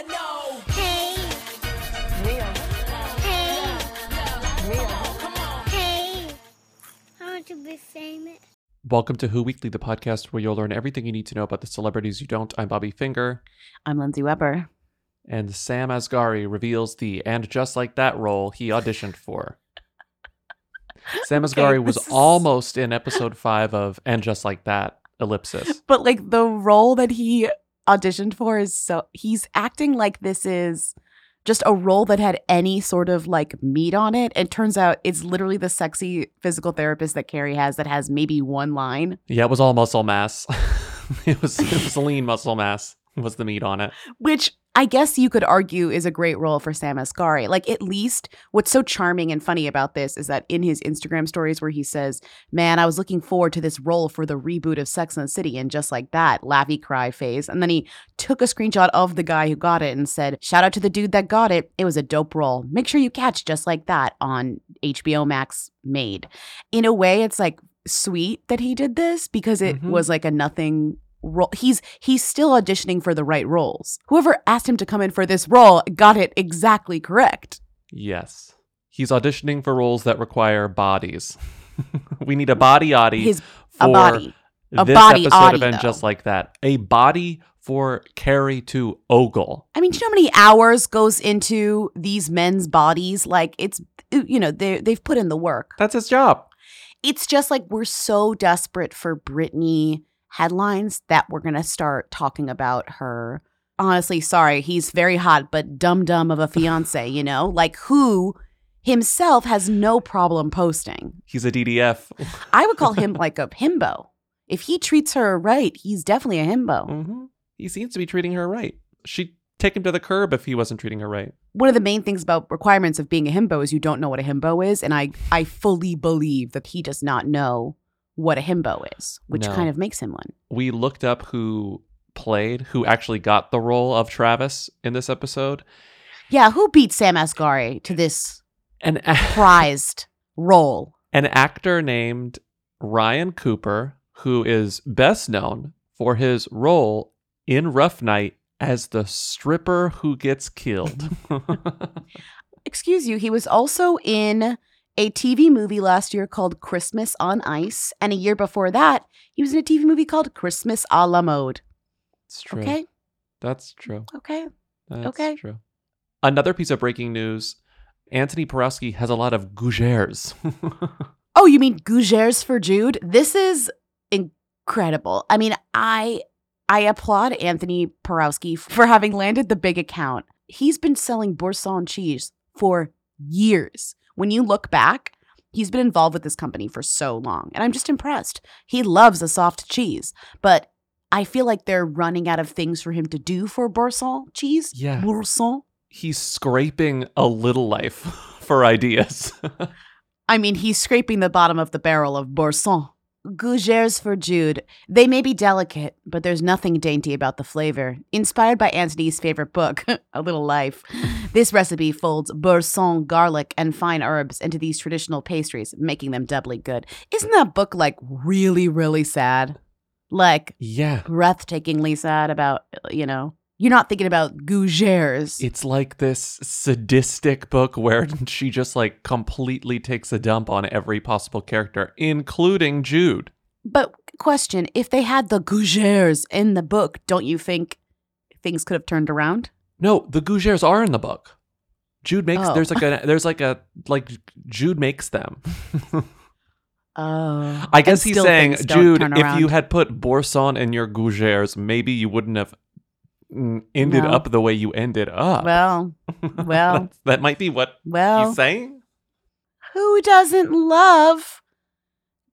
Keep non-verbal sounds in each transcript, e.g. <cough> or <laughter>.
wanna know. Hey, Mia. hey, Mia. Come on. hey. I want to be famous. Welcome to Who Weekly, the podcast where you'll learn everything you need to know about the celebrities you don't. I'm Bobby Finger. I'm Lindsay Weber. And Sam Asghari reveals the and just like that role he auditioned for. <laughs> Sam Okay, Asghari was is- almost in episode five of And Just Like That, ellipsis. But like the role that he auditioned for is so he's acting like this is just a role that had any sort of like meat on it. And turns out it's literally the sexy physical therapist that Carrie has that has maybe one line. Yeah, it was all muscle mass. <laughs> it was it was lean muscle mass was the meat on it. Which I guess you could argue is a great role for Sam Asghari. Like, at least what's so charming and funny about this is that in his Instagram stories, where he says, Man, I was looking forward to this role for the reboot of Sex and the City, and just like that, laughy cry face. And then he took a screenshot of the guy who got it and said, Shout out to the dude that got it. It was a dope role. Make sure you catch just like that on HBO Max Made. In a way, it's like sweet that he did this because it Mhm. was like a nothing role. He's he's still auditioning for the right roles. Whoever asked him to come in for this role got it exactly correct. Yes. He's auditioning for roles that require bodies. <laughs> we need a body oddy His for a body. a this body episode oddy, And though. Just Like That. A body for Carrie to ogle. I mean, do you know how many hours goes into these men's bodies? Like it's you know they they've put in the work. That's his job. It's just like we're so desperate for Britney headlines that we're gonna start talking about her. Honestly, sorry, he's very hot, but dumb dumb of a <laughs> fiance. You know, like who himself has no problem posting. He's a DDF. <laughs> I would call him like a himbo. If he treats her right, he's definitely a himbo. hmm He seems to be treating her right. She'd take him to the curb if he wasn't treating her right. One of the main things about requirements of being a himbo is you don't know what a himbo is, and I I fully believe that he does not know what a himbo is, which No. kind of makes him one. We looked up who played, who actually got the role of Travis in this episode. Yeah, who beat Sam Asghari to this An, prized role? an actor named Ryan Cooper, who is best known for his role in Rough Night as the stripper who gets killed. <laughs> Excuse you, he was also in a TV movie last year called Christmas on Ice, and a year before that, he was in a TV movie called Christmas a la mode. it's true. Okay, That's true. okay. That's Okay. true. Another piece of breaking news Antoni Porowski has a lot of gougères. <laughs> Oh, you mean Gougères for Jude? This is incredible. I mean, I I applaud Antoni Porowski for having landed the big account. He's been selling Boursin cheese for years. When you look back, he's been involved with this company for so long, and I'm just impressed. He loves a soft cheese, but I feel like they're running out of things for him to do for Boursin cheese. Yeah. Boursin. He's scraping a little life <laughs> for ideas. <laughs> I mean, he's scraping the bottom of the barrel of Boursin. Gougères for Jude. They may be delicate, but there's nothing dainty about the flavor. Inspired by Antoni's favorite book, <laughs> A Little Life, this recipe folds Boursin garlic and fine herbs into these traditional pastries, making them doubly good. Isn't that book like really, really sad? Like yeah. breathtakingly sad about, you know, you're not thinking about Gougères. It's like this sadistic book where <laughs> she just like completely takes a dump on every possible character, including Jude. But question, if they had the Gougères in the book, don't you think things could have turned around? No, the Gougères are in the book. Jude makes Oh. there's like a there's like a like Jude makes them. <laughs> Oh. I guess he's saying, Jude, if you had put Boursin in your Gougères, maybe you wouldn't have ended No. up the way you ended up. Well, <laughs> well, that might be what well, he's saying. who doesn't love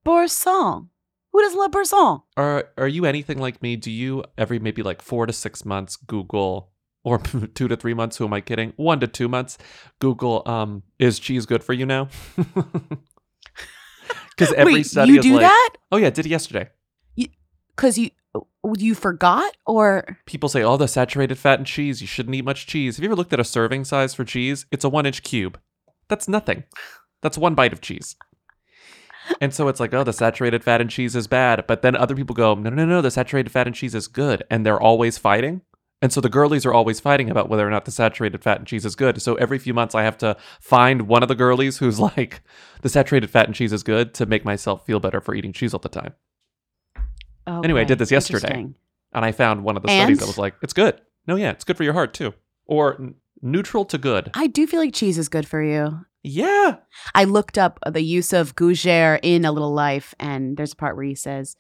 Boursin? Who doesn't love Boursin? Are are you anything like me? Do you every maybe like four to six months Google or <laughs> two to three months. Who am I kidding? One to two months. Google, um, is cheese good for you now? <laughs> Because every Wait, study you do like, that? oh yeah, did it yesterday. Because you you forgot or People say, oh, the saturated fat and cheese. You shouldn't eat much cheese. Have you ever looked at a serving size for cheese? It's a one inch cube. That's nothing. That's one bite of cheese. And so it's like, oh, the saturated fat and cheese is bad. But then other people go, no, no, no, the saturated fat and cheese is good. And they're always fighting. And so the girlies are always fighting about whether or not the saturated fat and cheese is good. So every few months I have to find one of the girlies who's like, the saturated fat and cheese is good to make myself feel better for eating cheese all the time. Oh, anyway, I did this yesterday. And I found one of the studies And? that was like, it's good. No, yeah, it's good for your heart too. Or n- neutral to good. I do feel like cheese is good for you. Yeah. I looked up the use of gougere in A Little Life, and there's a part where he says,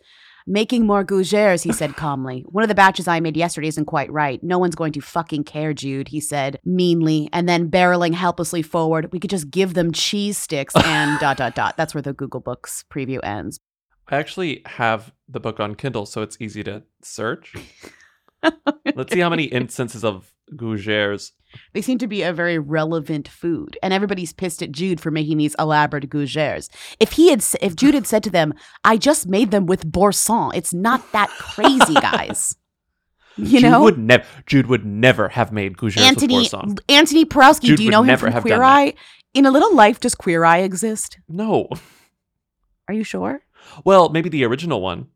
Making more gougères, he said calmly. <laughs> One of the batches I made yesterday isn't quite right. No one's going to fucking care, Jude, he said meanly, and then barreling helplessly forward. We could just give them cheese sticks and dot, dot, dot. That's where the Google Books preview ends. I actually have the book on Kindle, so it's easy to search. <laughs> Let's see how many instances of gougères. They seem to be a very relevant food, and everybody's pissed at Jude for making these elaborate gougères. If he had, if Jude had said to them, "I just made them with boursin," it's not that crazy, guys. <laughs> You Jude know, would never. Jude would never have made gougères Antoni with boursin. Antoni Porowski. Jude do you know him from Queer. Eye? In a Little Life, does Queer Eye exist? No. Are you sure? Well, maybe the original one,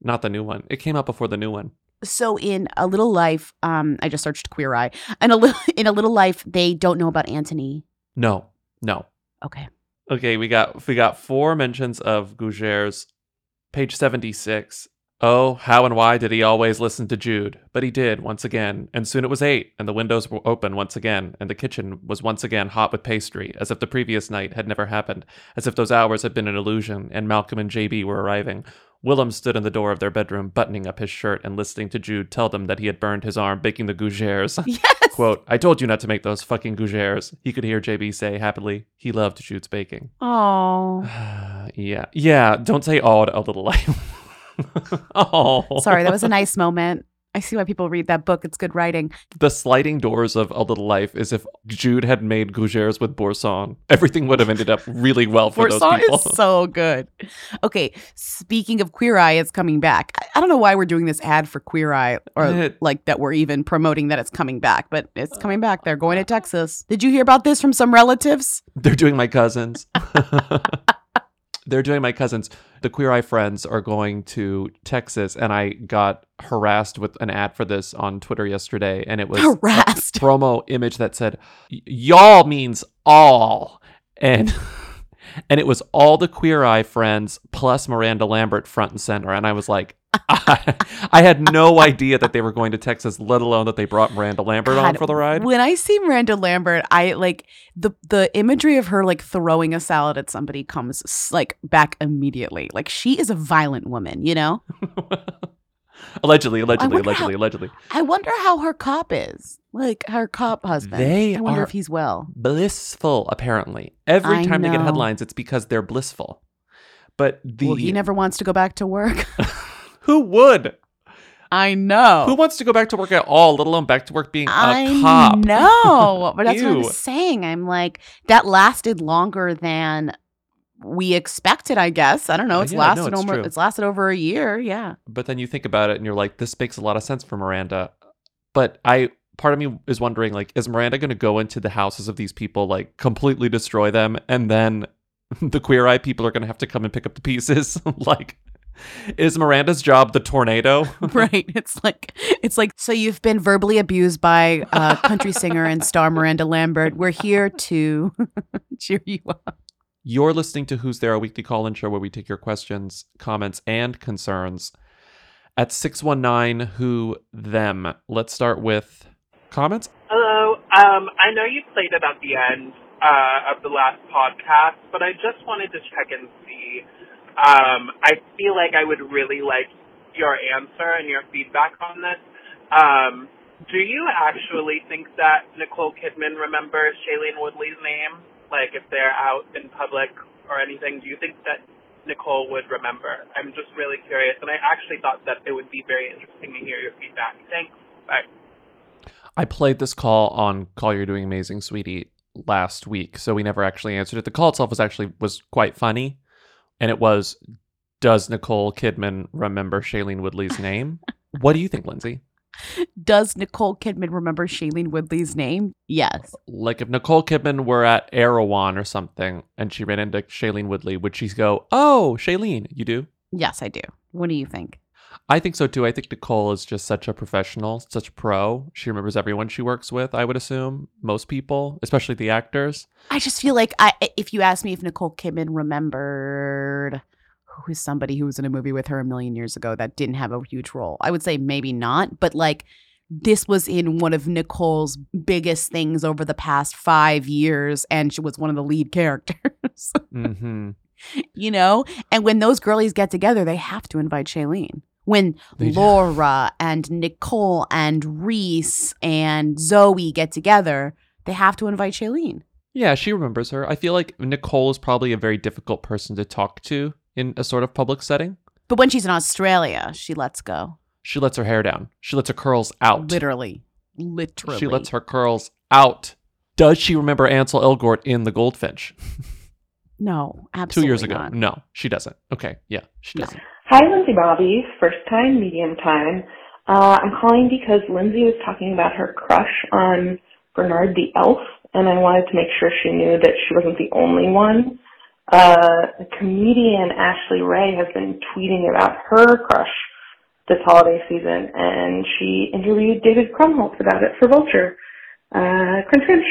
not the new one. It came out before the new one. So in A Little Life, um, I just searched Queer Eye. And a little <laughs> in A Little Life, they don't know about Antoni. No, no. Okay. Okay, we got we got four mentions of gougères. Page seventy six. Oh, how and why did he always listen to Jude? But he did once again, and soon it was eight, and the windows were open once again, and the kitchen was once again hot with pastry, as if the previous night had never happened, as if those hours had been an illusion, and Malcolm and JB were arriving. Willem stood in the door of their bedroom, buttoning up his shirt and listening to Jude tell them that he had burned his arm baking the gougères. <laughs> <laughs> Yes. Quote, I told you not to make those fucking gougères. He could hear JB say happily. He loved Jude's baking. Oh. <sighs> yeah. Yeah. Don't say to a little life. <laughs> <laughs> oh. Sorry, that was a nice moment. I see why people read that book. It's good writing. The sliding doors of A Little Life is if Jude had made gougères with Boursin. Everything would have ended up really well for those Boursin people. is so good. Okay, speaking of Queer Eye, it's coming back. I- I don't know why we're doing this ad for Queer Eye or It- like that we're even promoting that it's coming back, but it's uh, coming back. They're going to uh, Texas. Did you hear about this from some relatives? They're doing my cousins. <laughs> <laughs> They're doing my cousins. The Queer Eye friends are going to Texas, and I got harassed with an ad for this on Twitter yesterday, and it was a Harassed. promo image that said "Y'all" means all, and <laughs> and it was all the Queer Eye friends plus Miranda Lambert front and center, and I was like. I, I had no idea that they were going to Texas, let alone that they brought Miranda Lambert on for the ride. When I see Miranda Lambert, I like the the imagery of her like throwing a salad at somebody comes like back immediately. Like she is a violent woman, you know? <laughs> allegedly, allegedly, allegedly, allegedly. I wonder how her cop is. Like her cop husband. They I wonder if he's well. blissful apparently every I time they get headlines it's because they're blissful but the well, he never wants to go back to work. <laughs> who would I know. who wants to go back to work at all let alone back to work being a I cop I know, <laughs> but that's what I'm saying. I'm like that lasted longer than we expected. I guess I don't know. It's yeah, no, lasted it's over. true. It's lasted over a year. Yeah. but then you think about it and you're like this makes a lot of sense for miranda but i part of me is wondering like is miranda going to go into the houses of these people like completely destroy them and then <laughs> the queer eye people are going to have to come and pick up the pieces <laughs> like <laughs> is miranda's job the tornado <laughs> right. It's like it's like so you've been verbally abused by uh, country singer and star Miranda Lambert. We're here to <laughs> cheer you up. You're listening to Who's There, a weekly call in show where we take your questions, comments, and concerns at 619 Who Them. Let's start with comments. Hello. Um, I know you played it at the end uh, of the last podcast, but I just wanted to check and see. Um, I feel like I would really like your answer and your feedback on this. Um, do you actually think that Nicole Kidman remembers Shailene Woodley's name? Like, if they're out in public or anything, do you think that Nicole would remember? I'm just really curious, and I actually thought that it would be very interesting to hear your feedback. Thanks. Bye. I played this call on Call You're Doing Amazing, Sweetie last week, so we never actually answered it. The call itself was actually was quite funny, and it was, "Does Nicole Kidman remember Shailene Woodley's <laughs> name?" what do you think, Lindsay? Does Nicole Kidman remember Shailene Woodley's name? Yes. Like if Nicole Kidman were at Erewhon or something, and she ran into Shailene Woodley, would she go, "Oh, Shailene"? You do? Yes, I do. What do you think? I think so too. I think Nicole is just such a professional, such a pro. She remembers everyone she works with, I would assume. Most people, especially the actors. I just feel like I if you ask me if Nicole Kidman remembered who is somebody who was in a movie with her a million years ago that didn't have a huge role, I would say maybe not, but like this was in one of Nicole's biggest things over the past 5 years and she was one of the lead characters. <laughs> hmm you know? And when those girlies get together, they have to invite Shailene. When They do. Laura and Nicole and Reese and Zoe get together, they have to invite Shailene. Yeah, she remembers her. I feel like Nicole is probably a very difficult person to talk to in a sort of public setting. But when she's in Australia, she lets go. She lets her hair down. She lets her curls out. Literally. Literally. She lets her curls out. Does she remember Ansel Elgort in The Goldfinch? No, absolutely. Two years ago. not. No, she doesn't. Okay, yeah, she doesn't. No. Doesn't. Hi, Lindsay Bobby. First time, medium time. Uh, I'm calling because Lindsay was talking about her crush on Bernard the Elf, and I wanted to make sure she knew that she wasn't the only one. Uh, the comedian Ashley Ray has been tweeting about her crush this holiday season, and she interviewed David Krumholtz about it for Vulture. Uh, crunch crunch.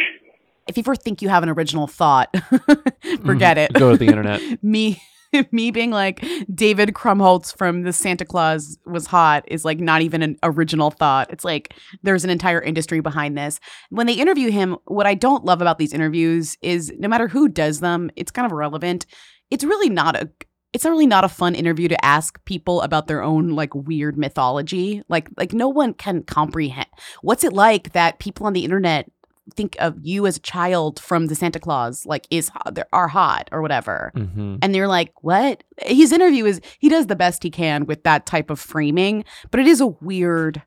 If you ever think you have an original thought, <laughs> forget it. Mm-hmm. Go to the internet. <laughs> me <laughs> me being like David Krumholtz from the Santa Clause was hot is like not even an original thought. It's like there's an entire industry behind this. When they interview him, what I don't love about these interviews is no matter who does them, it's kind of irrelevant. It's really not a it's really not a fun interview to ask people about their own like weird mythology. Like like no one can comprehend. What's it like that people on the internet think of you as a child from the Santa Clause like is are hot or whatever. hmm And they're like, what? His interview is, he does the best he can with that type of framing, but it is a weird.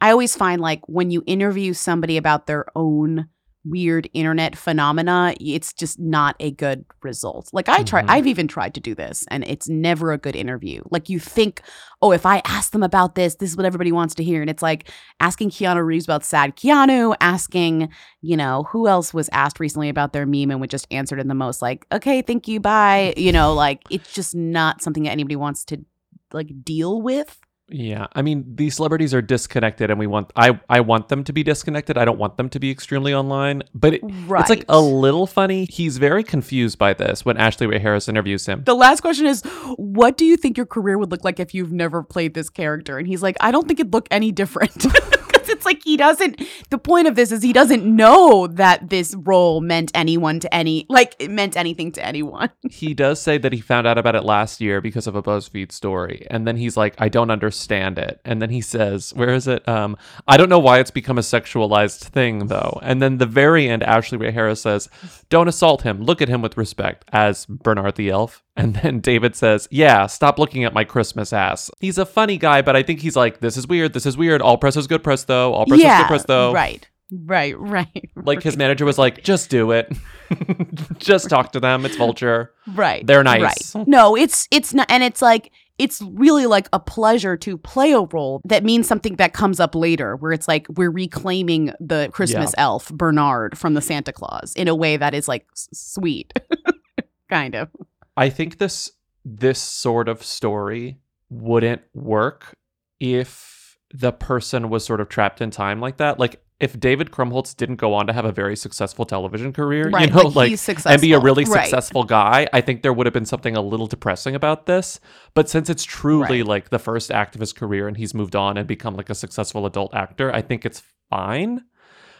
I always find like when you interview somebody about their own weird internet phenomena, it's just not a good result. Like I try, Mhm. I've even tried to do this and it's never a good interview. Like you think, oh, if I ask them about this, this is what everybody wants to hear. And it's like asking Keanu Reeves about sad Keanu, asking, you know, who else was asked recently about their meme and would just answered in the most like, okay, thank you, bye. You know, like it's just not something that anybody wants to like deal with. Yeah, I mean these celebrities are disconnected, and we want I I want them to be disconnected. I don't want them to be extremely online, but it, Right. it's like a little funny. He's very confused by this when Ashley Ray Harris interviews him. The last question is, what do you think your career would look like if you've never played this character? And he's like, I don't think it'd look any different. <laughs> It's like he doesn't, the point of this is he doesn't know that this role meant anyone to any, like it meant anything to anyone. <laughs> he does say that he found out about it last year because of a BuzzFeed story, and then he's like, "I don't understand it." And then he says, "Where is it? Um, I don't know why it's become a sexualized thing, though." And then the very end, Ashley Ray Harris says, "Don't assault him. Look at him with respect." As Bernard the elf, and then David says, "Yeah, stop looking at my Christmas ass." He's a funny guy, but I think he's like, "This is weird. This is weird. All press is good press, though. All press is good press, though." Right. Right. Right. Like his manager was like, "Just do it. <laughs> Just talk to them. It's Vulture." Right. They're nice. Right. No, it's it's not and it's like it's really like a pleasure to play a role that means something that comes up later where it's like we're reclaiming the Christmas elf Bernard from the Santa Clause in a way that is like s- sweet. <laughs> kind of. I think this this sort of story wouldn't work if the person was sort of trapped in time like that. Like if David Krumholtz didn't go on to have a very successful television career, Right, you know, like, and be a really Right. successful guy, I think there would have been something a little depressing about this. But since it's truly Right. like the first act of his career and he's moved on and become like a successful adult actor, I think it's fine.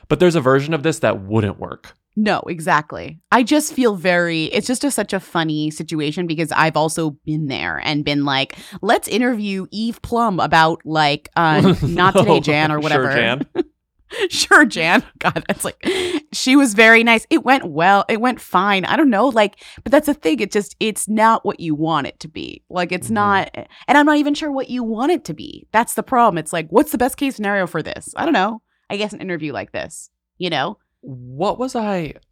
But there's a version of this that wouldn't work. No, exactly. I just feel very, it's just a, such a funny situation because I've also been there and been like, let's interview Eve Plumb about like, uh, <laughs> not today, Jan, or whatever. Sure, Jan. <laughs> sure, Jan. God, that's like, she was very nice. It went well. It went fine. I don't know. Like, but that's the thing. It just, it's not what you want it to be. Like, it's Mhm. not, and I'm not even sure what you want it to be. That's the problem. It's like, what's the best case scenario for this? I don't know. I guess, an interview like this. You know? What was I? <sighs>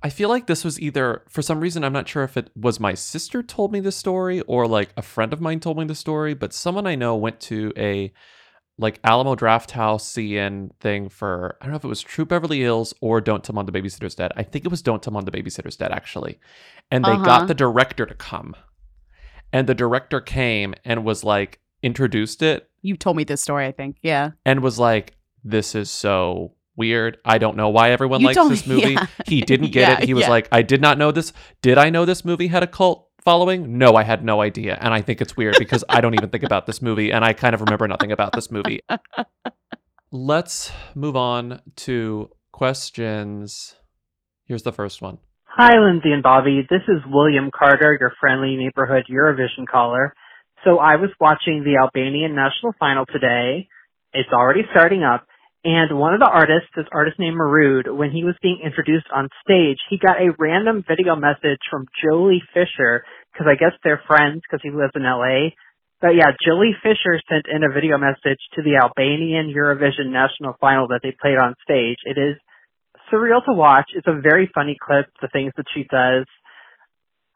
I feel like this was either for some reason I'm not sure if it was my sister told me the story or like a friend of mine told me the story, but someone I know went to a like Alamo Draft House CN thing for I don't know if it was Troop Beverly Hills or Don't Tell Mom the Babysitter's Dead. I think it was Don't Tell Mom the Babysitter's Dead actually, and they Uh-huh. got the director to come, and the director came and was like introduced it You told me this story, I think. Yeah. and was like, "This is so weird. I don't know why everyone You likes this <laughs> movie." yeah. He didn't get Yeah, it. He was yeah. like, "I did not know this. Did I know this movie had a cult following? No, I had no idea." And I think it's weird because I don't even think about this movie, and I kind of remember nothing about this movie. <laughs> Let's move on to questions. Here's the first one. Hi, Lindsay and Bobby. This is William Carter, your friendly neighborhood Eurovision caller. So I was watching the Albanian national final today. It's already starting up. And one of the artists, this artist named Mirud, when he was being introduced on stage, he got a random video message from Joely Fisher, because I guess they're friends because he lives in LA. But yeah, Joely Fisher sent in a video message to the Albanian Eurovision national final that they played on stage. It is surreal to watch. It's a very funny clip, the things that she says.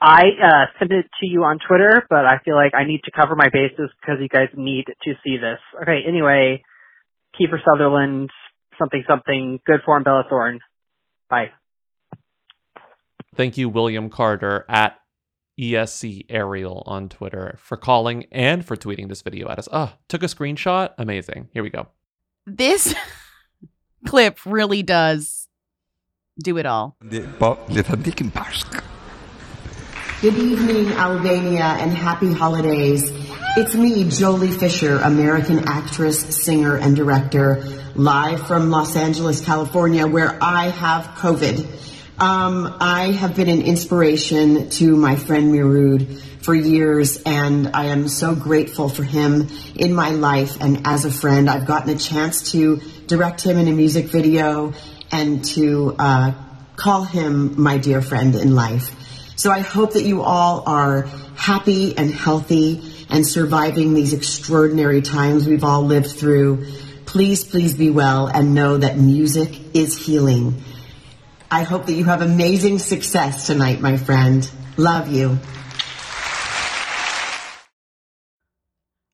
I uh, sent it to you on Twitter, but I feel like I need to cover my bases because you guys need to see this. Okay, anyway, Kiefer Sutherland, something something, good form Bella Thorne. Bye. Thank you, William Carter at ESC Ariel on Twitter for calling and for tweeting this video at us. Oh, took a screenshot. Amazing. Here we go. This <laughs> clip really does do it all. Good evening, Albania, and happy holidays. It's me, Joely Fisher, American actress, singer, and director, live from Los Angeles, California, where I have COVID. Um, I have been an inspiration to my friend Mirud for years, and I am so grateful for him in my life and as a friend. I've gotten a chance to direct him in a music video and to uh, call him my dear friend in life. So I hope that you all are happy and healthy and surviving these extraordinary times we've all lived through. Please, please be well and know that music is healing. I hope that you have amazing success tonight, my friend. Love you.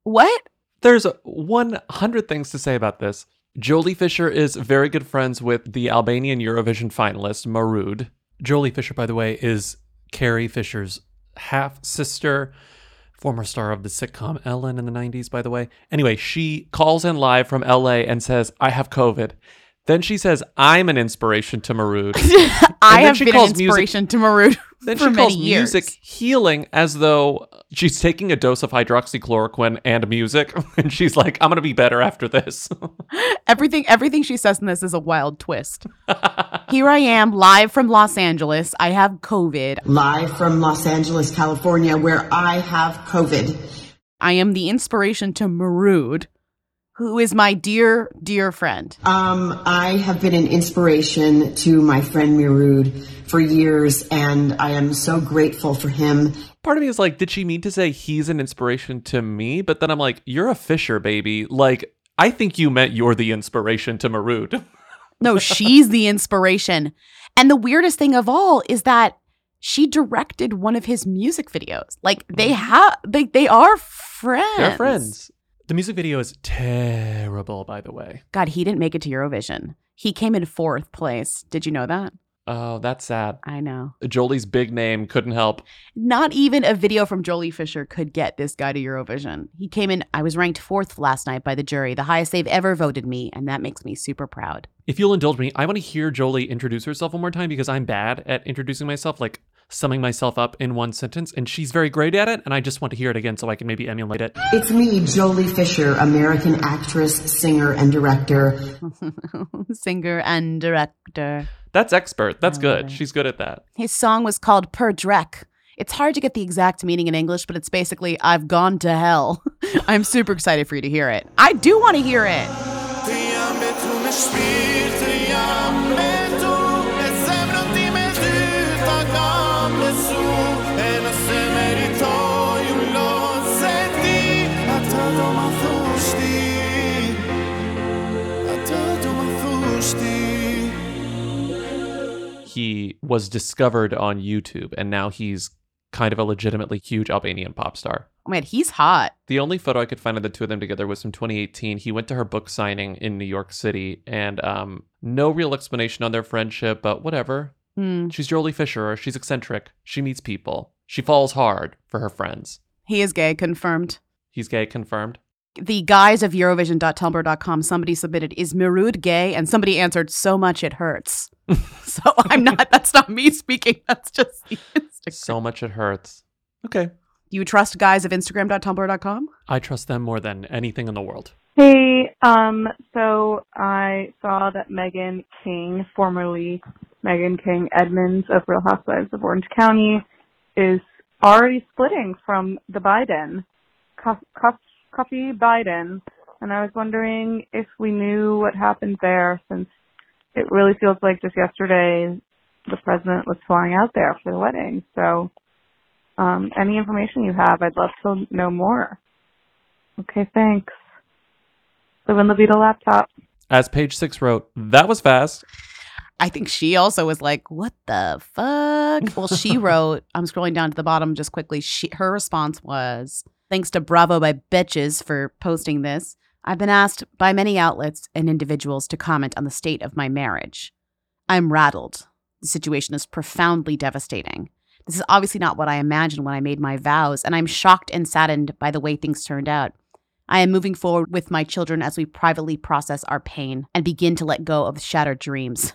What? There's 100 things to say about this. Joely Fisher is very good friends with the Albanian Eurovision finalist, Mirud. Joely Fisher, by the way, is Carrie Fisher's half sister, former star of the sitcom Ellen in the 90s, by the way. Anyway, she calls in live from LA and says, I have COVID. Then she says, I'm an inspiration to Mirud. <laughs> I then have she been calls an music- inspiration to Mirud <laughs> Then for she many calls years. music healing as though she's taking a dose of hydroxychloroquine and music. <laughs> And she's like, I'm going to be better after this. Everything everything she says in this is a wild twist. Here I am live from Los Angeles. I have COVID. Live from Los Angeles, California, where I have COVID. I am the inspiration to Mirud, who is my dear, dear friend. Um, I have been an inspiration to my friend Mirud for years, and I am so grateful for him. Part of me is like, did she mean to say he's an inspiration to me? But then I'm like, you're a Fisher, baby. Like, I think you meant you're the inspiration to Mirud. <laughs> No, she's the inspiration. And the weirdest thing of all is that she directed one of his music videos. Like they have they they are friends. Mm-hmm. They're friends. The music video is terrible, by the way. God, he didn't make it to Eurovision. He came in fourth place. Did you know that? Oh, that's sad. I know. Joely's big name couldn't help. Not even a video from Joely Fisher could get this guy to Eurovision. He came in, I was ranked fourth last night by the jury, the highest they've ever voted me, and that makes me super proud. If you'll indulge me, I want to hear Joely introduce herself one more time because I'm bad at introducing myself, like summing myself up in one sentence, and she's very great at it. And I just want to hear it again so I can maybe emulate it. It's me, Joely Fisher, American actress, singer, and director. <laughs> Singer and director. That's expert. That's oh, good. Okay. She's good at that. His song was called Për Dreq. It's hard to get the exact meaning in English, but it's basically I've gone to hell. <laughs> I'm super excited for you to hear it. I do want to hear it. He was discovered on YouTube and now he's kind of a legitimately huge Albanian pop star. Oh man, he's hot. The only photo I could find of the two of them together was from 2018. He went to her book signing in New York City, and um, no real explanation on their friendship, but whatever. Hmm. She's Joely Fisher. She's eccentric. She meets people. She falls hard for her friends. He is gay, confirmed. He's gay, confirmed. The guys of Eurovision.tumblr.com, somebody submitted, is Mirud gay? And somebody answered, so much it hurts. <laughs> so I'm not, that's not me speaking. That's just the Instagram. So much it hurts. Okay. You trust guys of Instagram.tumblr.com? I trust them more than anything in the world. Hey, um, so I saw that Megan King, formerly Megan King Edmonds of Real Housewives of Orange County, is already splitting from the Biden, Cuff, Cuff, Cuffy Biden, and I was wondering if we knew what happened there, since it really feels like just yesterday the president was flying out there for the wedding. So, um, any information you have, I'd love to know more. Okay, thanks. Live in the Vita laptop. As page six wrote, that was fast. I think she also was like, "What the fuck?" Well, she <laughs> wrote. I'm scrolling down to the bottom just quickly. She her response was, "Thanks to Bravo by Betches for posting this. I've been asked by many outlets and individuals to comment on the state of my marriage. I'm rattled. The situation is profoundly devastating. This is obviously not what I imagined when I made my vows, and I'm shocked and saddened by the way things turned out." I am moving forward with my children as we privately process our pain and begin to let go of shattered dreams.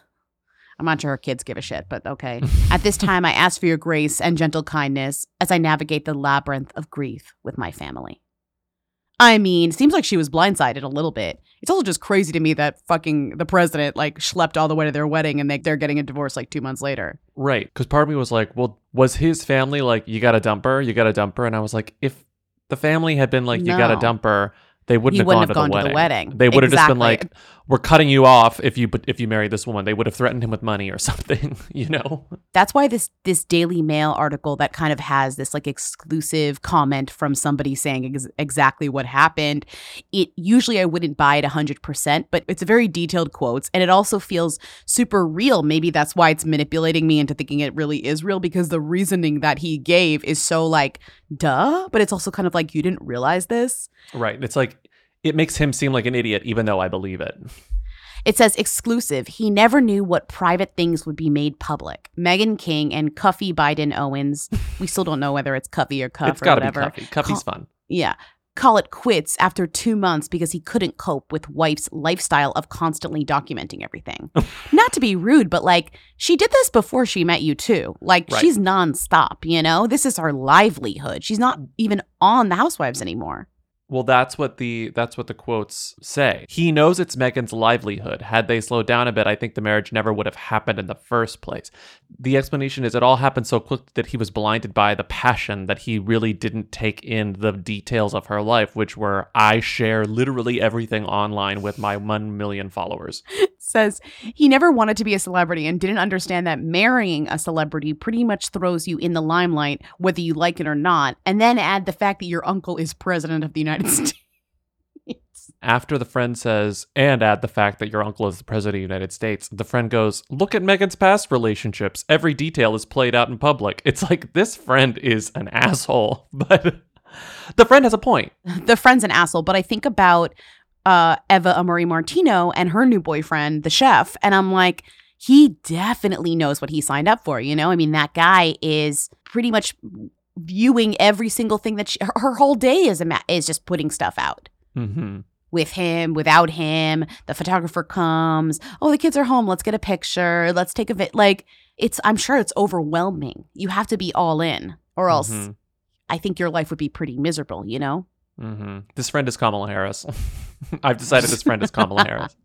I'm not sure her kids give a shit, but okay. <laughs> At this time, I ask for your grace and gentle kindness as I navigate the labyrinth of grief with my family. I mean, seems like she was blindsided a little bit. It's also just crazy to me that fucking the president like schlepped all the way to their wedding and they, they're getting a divorce like two months later. Right. Because part of me was like, well, was his family like, you got to dump her? You got to dump her? And I was like, if the family had been like, you got to No. dump her, they wouldn't He have wouldn't gone, have to, the to the wedding. wedding. They would have just been like, we're cutting you off if you if you marry this woman. They would have threatened him with money or <laughs> something, you know? That's why this this Daily Mail article that kind of has this like exclusive comment from somebody saying ex- exactly what happened. It usually I wouldn't buy it 100%, but it's a very detailed quotes and it also feels super real. Maybe that's why it's manipulating me into thinking it really is real because the reasoning that he gave is so like duh, but it's also kind of like you didn't realize this. Right. It's like, it makes him seem like an idiot, even though I believe it. It says exclusive. He never knew what private things would be made public. Megan King and Cuffy Biden Owens. <laughs> We still don't know whether it's Cuffy or Cuff it's or got to be whatever. Cuffy. Cuffy's Call- fun. Yeah. Call it quits after two months because he couldn't cope with wife's lifestyle of constantly documenting everything. <laughs> Not to be rude, but like she did this before she met you too. Like Right. she's nonstop, you know? This is her livelihood. She's not even on the housewives anymore. Well, that's what the that's what the quotes say. He knows it's Megan's livelihood. Had they slowed down a bit, I think the marriage never would have happened in the first place. The explanation is it all happened so quick that he was blinded by the passion that he really didn't take in the details of her life, which were I share literally everything online with my 1 million followers. <laughs> says he never wanted to be a celebrity and didn't understand that marrying a celebrity pretty much throws you in the limelight, whether you like it or not. And then add the fact that your uncle is president of the United <laughs> States. After the friend says, and add the fact that your uncle is the president of the United States, the friend goes, Look at Megan's past relationships. Every detail is played out in public. It's like this friend is an asshole, <laughs> but the friend has a point. <laughs> the friend's an asshole, but I think about uh, Eva Amurri Martino and her new boyfriend, the chef, and I'm like, he definitely knows what he signed up for. You know, I mean, that guy is pretty much viewing every single thing that she, her, her whole day is a ma- is just putting stuff out. Mm-hmm. with him, without him. The photographer comes. Oh, the kids are home. Let's get a picture. Let's take a vid. Like it's. I'm sure it's overwhelming. You have to be all in, or else Mhm. I think your life would be pretty miserable. You know. Mm-hmm. This friend is Kamala Harris. <laughs> I've decided this friend is Kamala <laughs> Harris.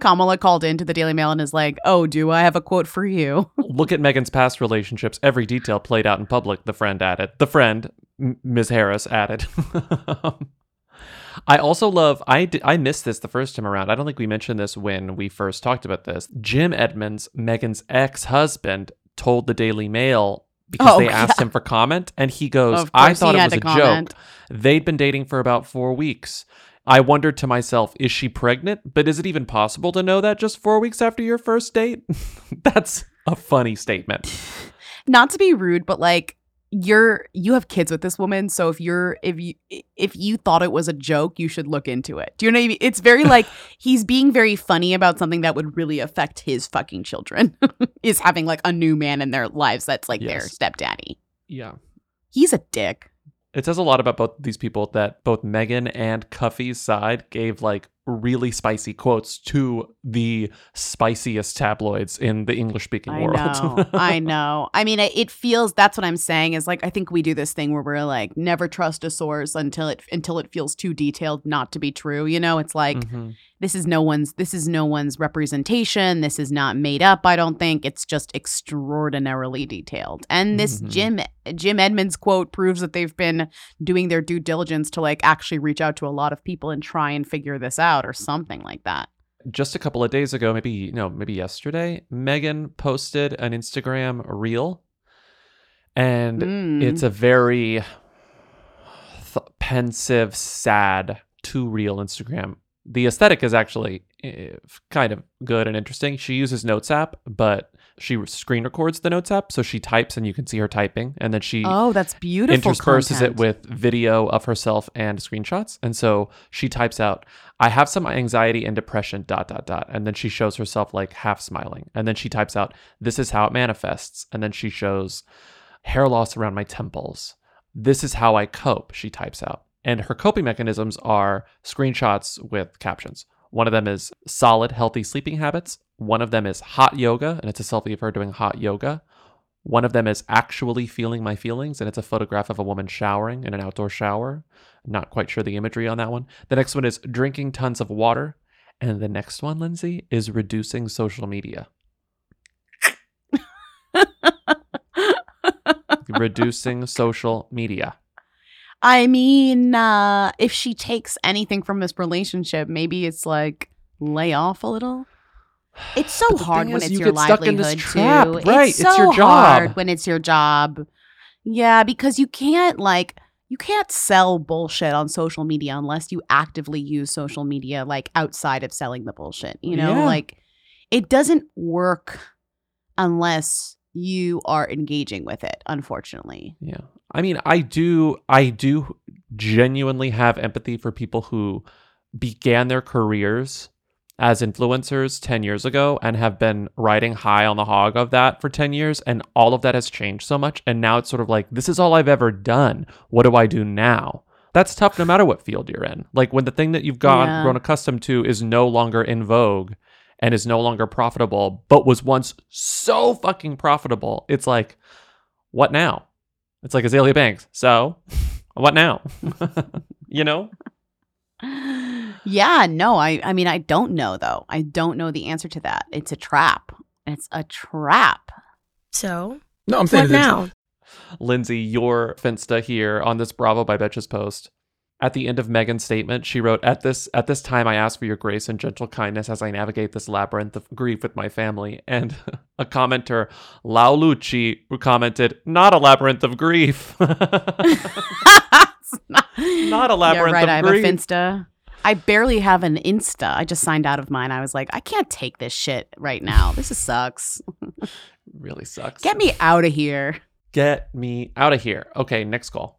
Kamala called into the Daily Mail and is like, "Oh, do I have a quote for you?" Look at Megan's past relationships. Every detail played out in public. The friend added. The friend, M- Ms. Harris, added. <laughs> I also love. I I missed this the first time around. I don't think we mentioned this when we first talked about this. Jim Edmonds, Megan's ex-husband, told the Daily Mail because Oh, they <laughs> asked yeah. him for comment, and he goes, "I thought it was a comment. joke. They'd been dating for about four weeks." I wondered to myself, is she pregnant? But is it even possible to know that just four weeks after your first date? <laughs> That's a funny statement. Not to be rude, but like you're you have kids with this woman, so if you're if you if you thought it was a joke, you should look into it. Do you know what I mean? It's very like <laughs> he's being very funny about something that would really affect his fucking children. <laughs> is having like a new man in their lives that's like their stepdaddy. Yeah. He's a dick. It says a lot about both these people that both Megan and Cuffy's side gave like really spicy quotes to the spiciest tabloids in the English speaking world. know. <laughs> I know. I mean, it, feels that's what I'm saying is like I think we do this thing where we're like never trust a source until it until it feels too detailed not to be true. You know, it's like Mhm. this is no one's this is no one's representation. This is not made up. I don't think it's just extraordinarily detailed. And this Mhm. Jim Jim Edmonds quote proves that they've been doing their due diligence to like actually reach out to a lot of people and try and figure this out or something like that. Just a couple of days ago, maybe you no, maybe yesterday, Megan posted an Instagram reel, and Mm. it's a very th- pensive, sad, too real Instagram. The aesthetic is actually eh, kind of good and interesting. She uses Notes app, but she screen records the Notes app, so she types and you can see her typing, and then she Oh, that's beautiful. intersperses content. it with video of herself and screenshots. And so she types out, I have some anxiety and depression, dot, dot, dot. And then she shows herself like half smiling. And then she types out, This is how it manifests. And then she shows hair loss around my temples. This is how I cope, she types out. And her coping mechanisms are screenshots with captions. One of them is solid, healthy sleeping habits. One of them is hot yoga, and it's a selfie of her doing hot yoga. One of them is actually feeling my feelings, and it's a photograph of a woman showering in an outdoor shower. Not quite sure the imagery on that one. The next one is drinking tons of water. And the next one, Lindsay, is reducing social media. <laughs> reducing social media. I mean, uh, if she takes anything from this relationship, maybe it's like lay off a little. It's so hard when is, it's you your get stuck in livelihood this trap, too. right, It's, it's so your hard job. when it's your job. Yeah, because you can't like you can't sell bullshit on social media unless you actively use social media like outside of selling the bullshit. You know, Yeah. like it doesn't work unless you are engaging with it, unfortunately. Yeah. I mean, I do I do genuinely have empathy for people who began their careers as influencers 10 years ago and have been riding high on the hog of that for 10 years and all of that has changed so much and now it's sort of like this is all I've ever done. What do I do now? That's tough no matter what field you're in. Like when the thing that you've gone Yeah. grown accustomed to is no longer in vogue and is no longer profitable but was once so fucking profitable. It's like what now? It's like Azealia Banks. So, what now? <laughs> you know? Yeah, no, I I mean I don't know though. I don't know the answer to that. It's a trap. It's a trap. So, No, I'm saying what now? Lindsay, your Finsta here on this Bravo by Betches post. At the end of Megan's statement, she wrote, "At this at this time, I ask for your grace and gentle kindness as I navigate this labyrinth of grief with my family." And <laughs> a commenter, Lau Lucci, who commented, "Not a labyrinth of grief." <laughs> Not a labyrinth yeah, right. of I have grief. a Finsta. I barely have an Insta. I just signed out of mine. I was like, I can't take this shit right now. This is sucks. <laughs> really sucks. Get me out of here. Get me out of here. Okay, next call.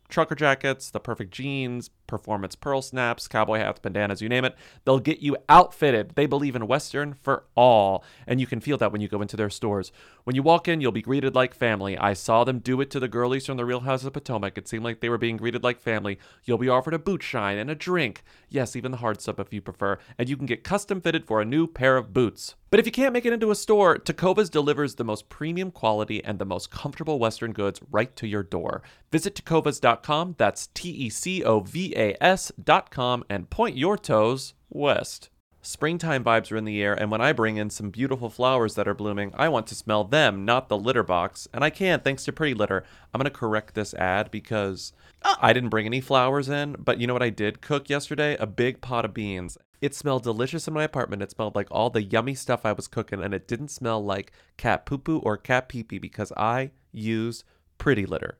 trucker jackets, the perfect jeans, performance pearl snaps, cowboy hats, bandanas, you name it. They'll get you outfitted. They believe in Western for all. And you can feel that when you go into their stores. When you walk in, you'll be greeted like family. I saw them do it to the girlies from the Real House of Potomac. It seemed like they were being greeted like family. You'll be offered a boot shine and a drink. Yes, even the hard stuff if you prefer. And you can get custom fitted for a new pair of boots. But if you can't make it into a store, Tecovas delivers the most premium quality and the most comfortable Western goods right to your door. Visit tecovas.com, that's T E C O V A S.com, and point your toes west. Springtime vibes are in the air, and when I bring in some beautiful flowers that are blooming, I want to smell them, not the litter box. And I can, thanks to Pretty Litter. I'm going to correct this ad because ah. I didn't bring any flowers in, but you know what I did cook yesterday? A big pot of beans. It smelled delicious in my apartment. It smelled like all the yummy stuff I was cooking, and it didn't smell like cat poo poo or cat pee pee because I used Pretty Litter.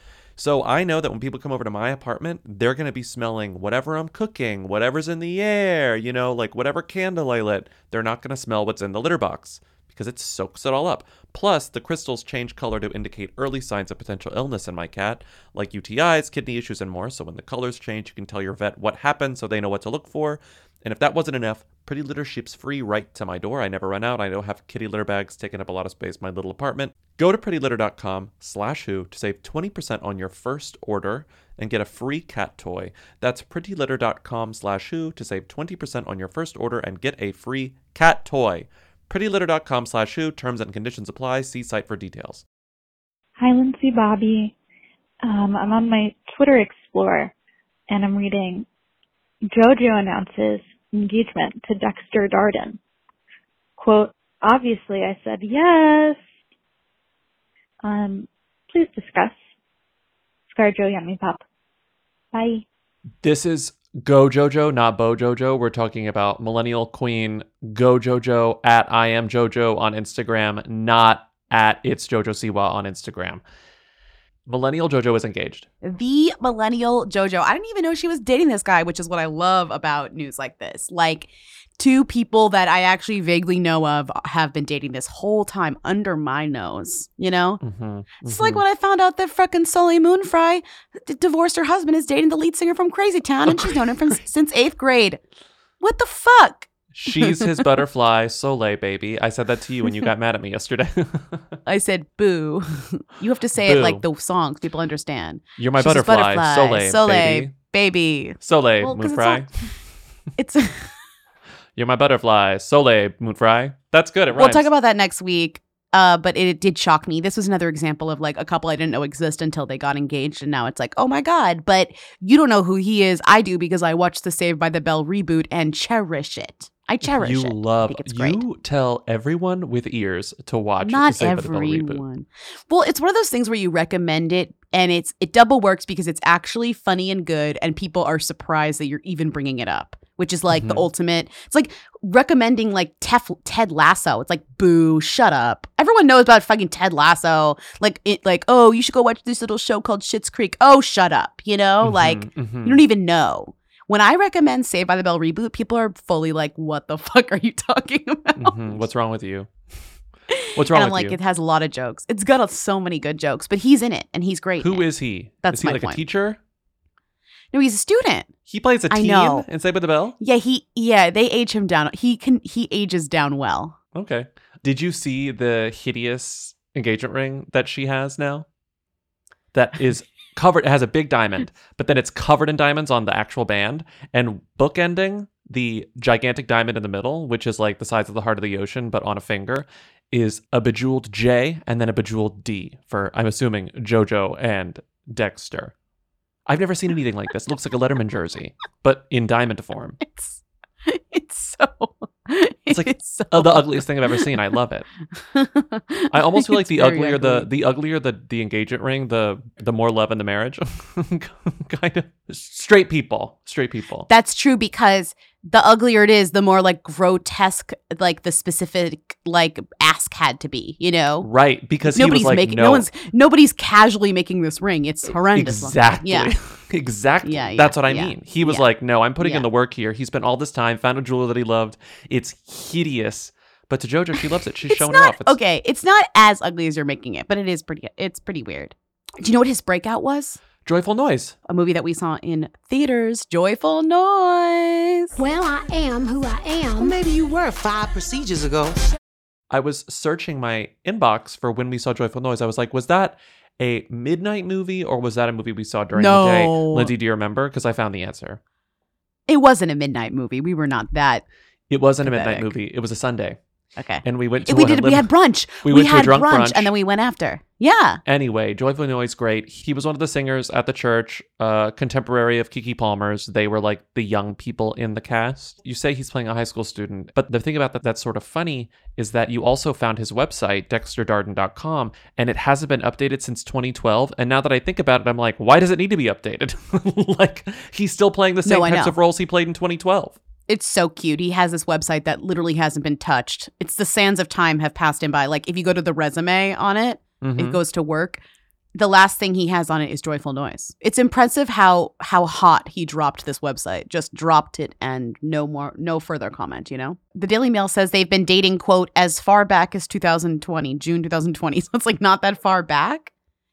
So I know that when people come over to my apartment, they're going to be smelling whatever I'm cooking, whatever's in the air, you know, like whatever candle I lit. They're not going to smell what's in the litter box because it soaks it all up. Plus, the crystals change color to indicate early signs of potential illness in my cat, like UTIs, kidney issues, and more. So when the colors change, you can tell your vet what happened so they know what to look for. And if that wasn't enough, Pretty Litter ships free right to my door. I never run out. I don't have kitty litter bags taking up a lot of space in my little apartment. Go to prettylitter.com slash who to save 20% on your first order and get a free cat toy. That's prettylitter.com slash who to save 20% on your first order and get a free cat toy. prettylitter.com slash who. Terms and conditions apply. See site for details. Hi, Lindsay Bobby. Um, I'm on my Twitter Explorer and I'm reading JoJo announces engagement to Dexter Darden. Quote, obviously I said yes. Um, please discuss. ScarJo Yummy Pop. Bye. This is Go Jojo, not Bo Jojo. We're talking about Millennial Queen Go Jojo at I am Jojo on Instagram, not at It's Jojo Siwa on Instagram. Millennial Jojo is engaged. The millennial JoJo. I didn't even know she was dating this guy, which is what I love about news like this. Like, two people that I actually vaguely know of have been dating this whole time under my nose, you know? Mm-hmm. It's like when I found out that fucking Soleil Moonfrye d- divorced her husband is dating the lead singer from Crazy Town, and she's known him from <laughs> since eighth grade. What the fuck? She's his <laughs> butterfly, Soleil baby. I said that to you when you got mad at me yesterday. <laughs> I said boo. you have to say it like the songs people understand. You're my She's his butterfly, Soleil, Soleil, baby. baby. Soleil, Well, 'cause it's all- It's You're my butterfly, Soleil, Moonfrye. That's good. It we'll talk about that next week. Uh, but it, it did shock me. This was another example of like a couple I didn't know exist until they got engaged, and now it's like, oh my god! But you don't know who he is. I do because I watched the Saved by the Bell reboot and cherish it. I cherish it. you it. love. think it's great. You tell everyone with ears to watch. the Not Saved by the Bell reboot. everyone. Well, it's one of those things where you recommend it and it's it double works because it's actually funny and good and people are surprised that you're even bringing it up, which is like the Mhm. ultimate. It's like recommending like Tef, Ted Lasso. It's like boo, shut up. Everyone knows about fucking Ted Lasso. Like it like, "Oh, you should go watch this little show called Schitt's Creek." Oh, shut up. You know? Like Mhm, mhm. you don't even know. When I recommend Saved by the Bell reboot, people are fully like, "What the <laughs> fuck are you talking about?" Mhm. What's wrong with you? <laughs> What's wrong and I'm like, you? it has a lot of jokes. It's got so many good jokes, but he's in it and he's great. Who is he? That's is he like point. a teacher? No, he's a student. He plays a teen know. in Saved by the Bell. Yeah, he yeah, they age him down. He can he ages down well. Okay. Did you see the hideous engagement ring that she has now? That is <laughs> covered. It has a big diamond, but then it's covered in diamonds on the actual band, and bookending the gigantic diamond in the middle, which is like the size of the heart of the ocean, but on a finger, is a bejeweled J and then a bejeweled D for I'm assuming JoJo and Dexter. I've never seen anything like this. It looks like a Letterman jersey, but in diamond form. It's it's so It's like It's so uh, the ugliest thing I've ever seen. I love it. <laughs> I almost feel like the uglier the the uglier the the engagement ring, the the more love in the marriage. <laughs> kind of straight people, straight people. That's true because the uglier it is, the more like grotesque, like the specific like ask had to be. You know, right? Because nobody's he was like, making no, no. one's nobody's casually making this ring. It's horrendous. looking. exactly, Yeah. <laughs> exactly. Yeah, yeah, That's what I yeah, mean. He was yeah. like, no, I'm putting in the work here. He spent all this time, found a jeweler that he loved. It's hideous, but to JoJo, she loves it. She's showing not it off. It's, okay. It's not as ugly as you're making it, but it is pretty. It's pretty weird. Do you know what his breakout was? Joyful noise. A movie that we saw in theaters. Joyful noise. Well, I am who I am. Maybe you were five procedures ago. I was searching my inbox for when we saw Joyful Noise. I was like, was that a midnight movie or was that a movie we saw during the day? No. Lindsay, do you remember? Because I found the answer. It wasn't a midnight movie. We were not that. It wasn't a midnight movie. It was a Sunday. Okay. And we went to we a did. We had brunch. We went to a had drunk brunch, brunch. and then we went after. Yeah. Anyway, Joyful Noise, great. He was one of the singers at the church, uh, contemporary of Keke Palmer's. They were like the young people in the cast. You say he's playing a high school student, but the thing about that that's sort of funny is that you also found his website, dexterdarden.com, and it hasn't been updated since 2012. And now that I think about it, I'm like, why does it need to be updated? <laughs> like, he's still playing the same No, types know. of roles he played in 2012. It's so cute. He has this website that literally hasn't been touched. It's the sands of time have passed him by. Like if you go to the resume on it, Mhm. it goes to work. The last thing he has on it is joyful noise. It's impressive how how hot he dropped this website. Just dropped it and no more no further comment, you know? The Daily Mail says they've been dating quote as far back as 2020, June 2020. <laughs> So it's like not that far back.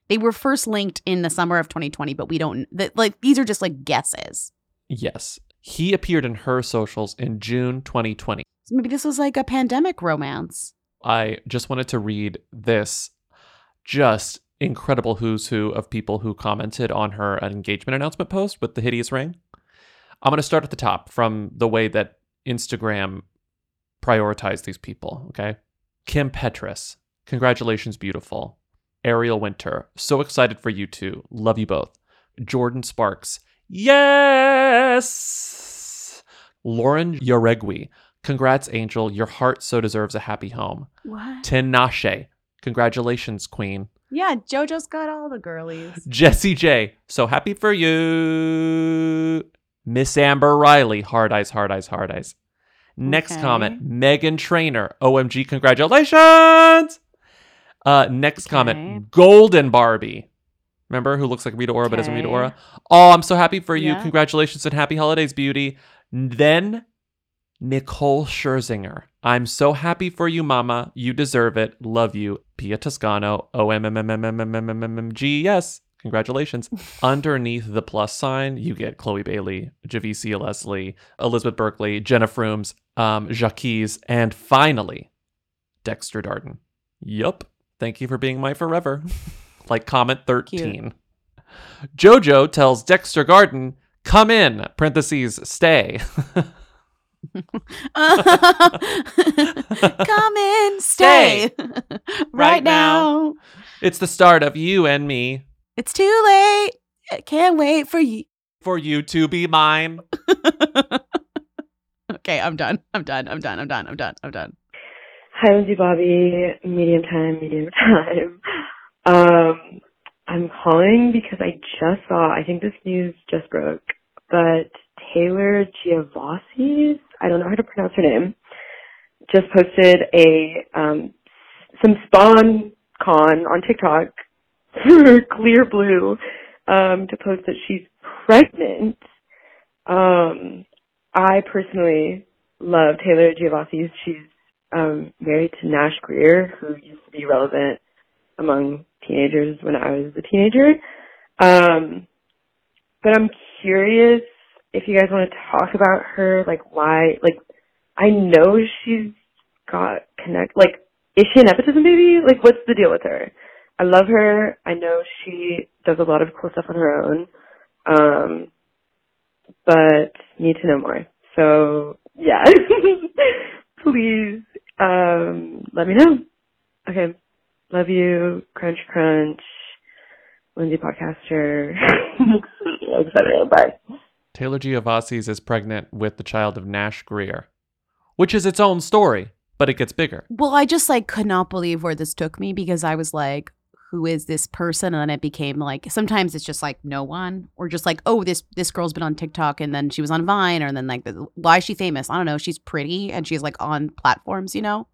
They were first linked in the summer of 2020, but we don't that like these are just like guesses. Yes. He appeared in her socials in June 2020. So maybe this was like a pandemic romance. I just wanted to read this just incredible who's who of people who commented on her engagement announcement post with the hideous ring. I'm going to start at the top from the way that Instagram prioritized these people, okay? Kim Petras, congratulations, beautiful. Ariel Winter, so excited for you two. Love you both. Jordin Sparks, yes. Lauren Jauregui, congrats, Angel. Your heart so deserves a happy home. What? Tinashe, congratulations, Queen. Yeah, JoJo's got all the girlies. <laughs> Jessie J, so happy for you. Miss Amber Riley, hard eyes, hard eyes, hard eyes. Next Okay. comment, Meghan Trainor, OMG, congratulations. Uh, next Okay. comment, Golden Barbie. Remember who looks like Rita Ora but isn't Rita Ora? Oh, I'm so happy for you. Yeah. Congratulations and happy holidays, beauty. Then Nicole Scherzinger. I'm so happy for you, Mama. You deserve it. Love you. Pia Toscano. O M M M M M M M M M M G. Congratulations. <laughs> Underneath the plus sign, you get Chloe Bailey, Javicia Leslie, Elizabeth Berkley, Jenna Frumes, um, Jacques, and finally, Dexter Darden. Yup. Thank you for being my forever. <laughs> like comment 13. Jojo tells Dexter Darden, come in, parentheses, stay. <laughs> <laughs> Come in, stay. <laughs> right, now. It's the start of you and me. It's too late. I can't wait for you. For you to be mine. <laughs> Okay, I'm done. I'm done. I'm done. I'm done. I'm done. I'm done. Hi, Lindsay Bobby. Medium time, medium time. Um, I'm calling because I just saw, I think this news just broke, but Taylor Giavassi, I don't know how to pronounce her name, just posted a, um, some Spawn Con on TikTok <laughs> Clear Blue, um, to post that she's pregnant. Um, I personally love Taylor Giavassi. She's um, married to Nash Grier, who used to be relevant among teenagers when I was a teenager. Um, but I'm curious if you guys want to talk about her, like why, like I know she's got connect, like is she a nepotism baby? Like what's the deal with her? I love her. I know she does a lot of cool stuff on her own. Um, but need to know more. So yeah, <laughs> please um, let me know. Okay, love you, crunch crunch, Lindsay podcaster, <laughs> etc. Bye. Taylor Giavassi is pregnant with the child of Nash Grier. which is its own story, but it gets bigger. Well, I just like could not believe where this took me because I was like, who is this person? And then it became like sometimes it's just like no one, or just like, oh, this this girl's been on TikTok and then she was on Vine, or then like why is she famous? I don't know. She's pretty and she's like on platforms, you know?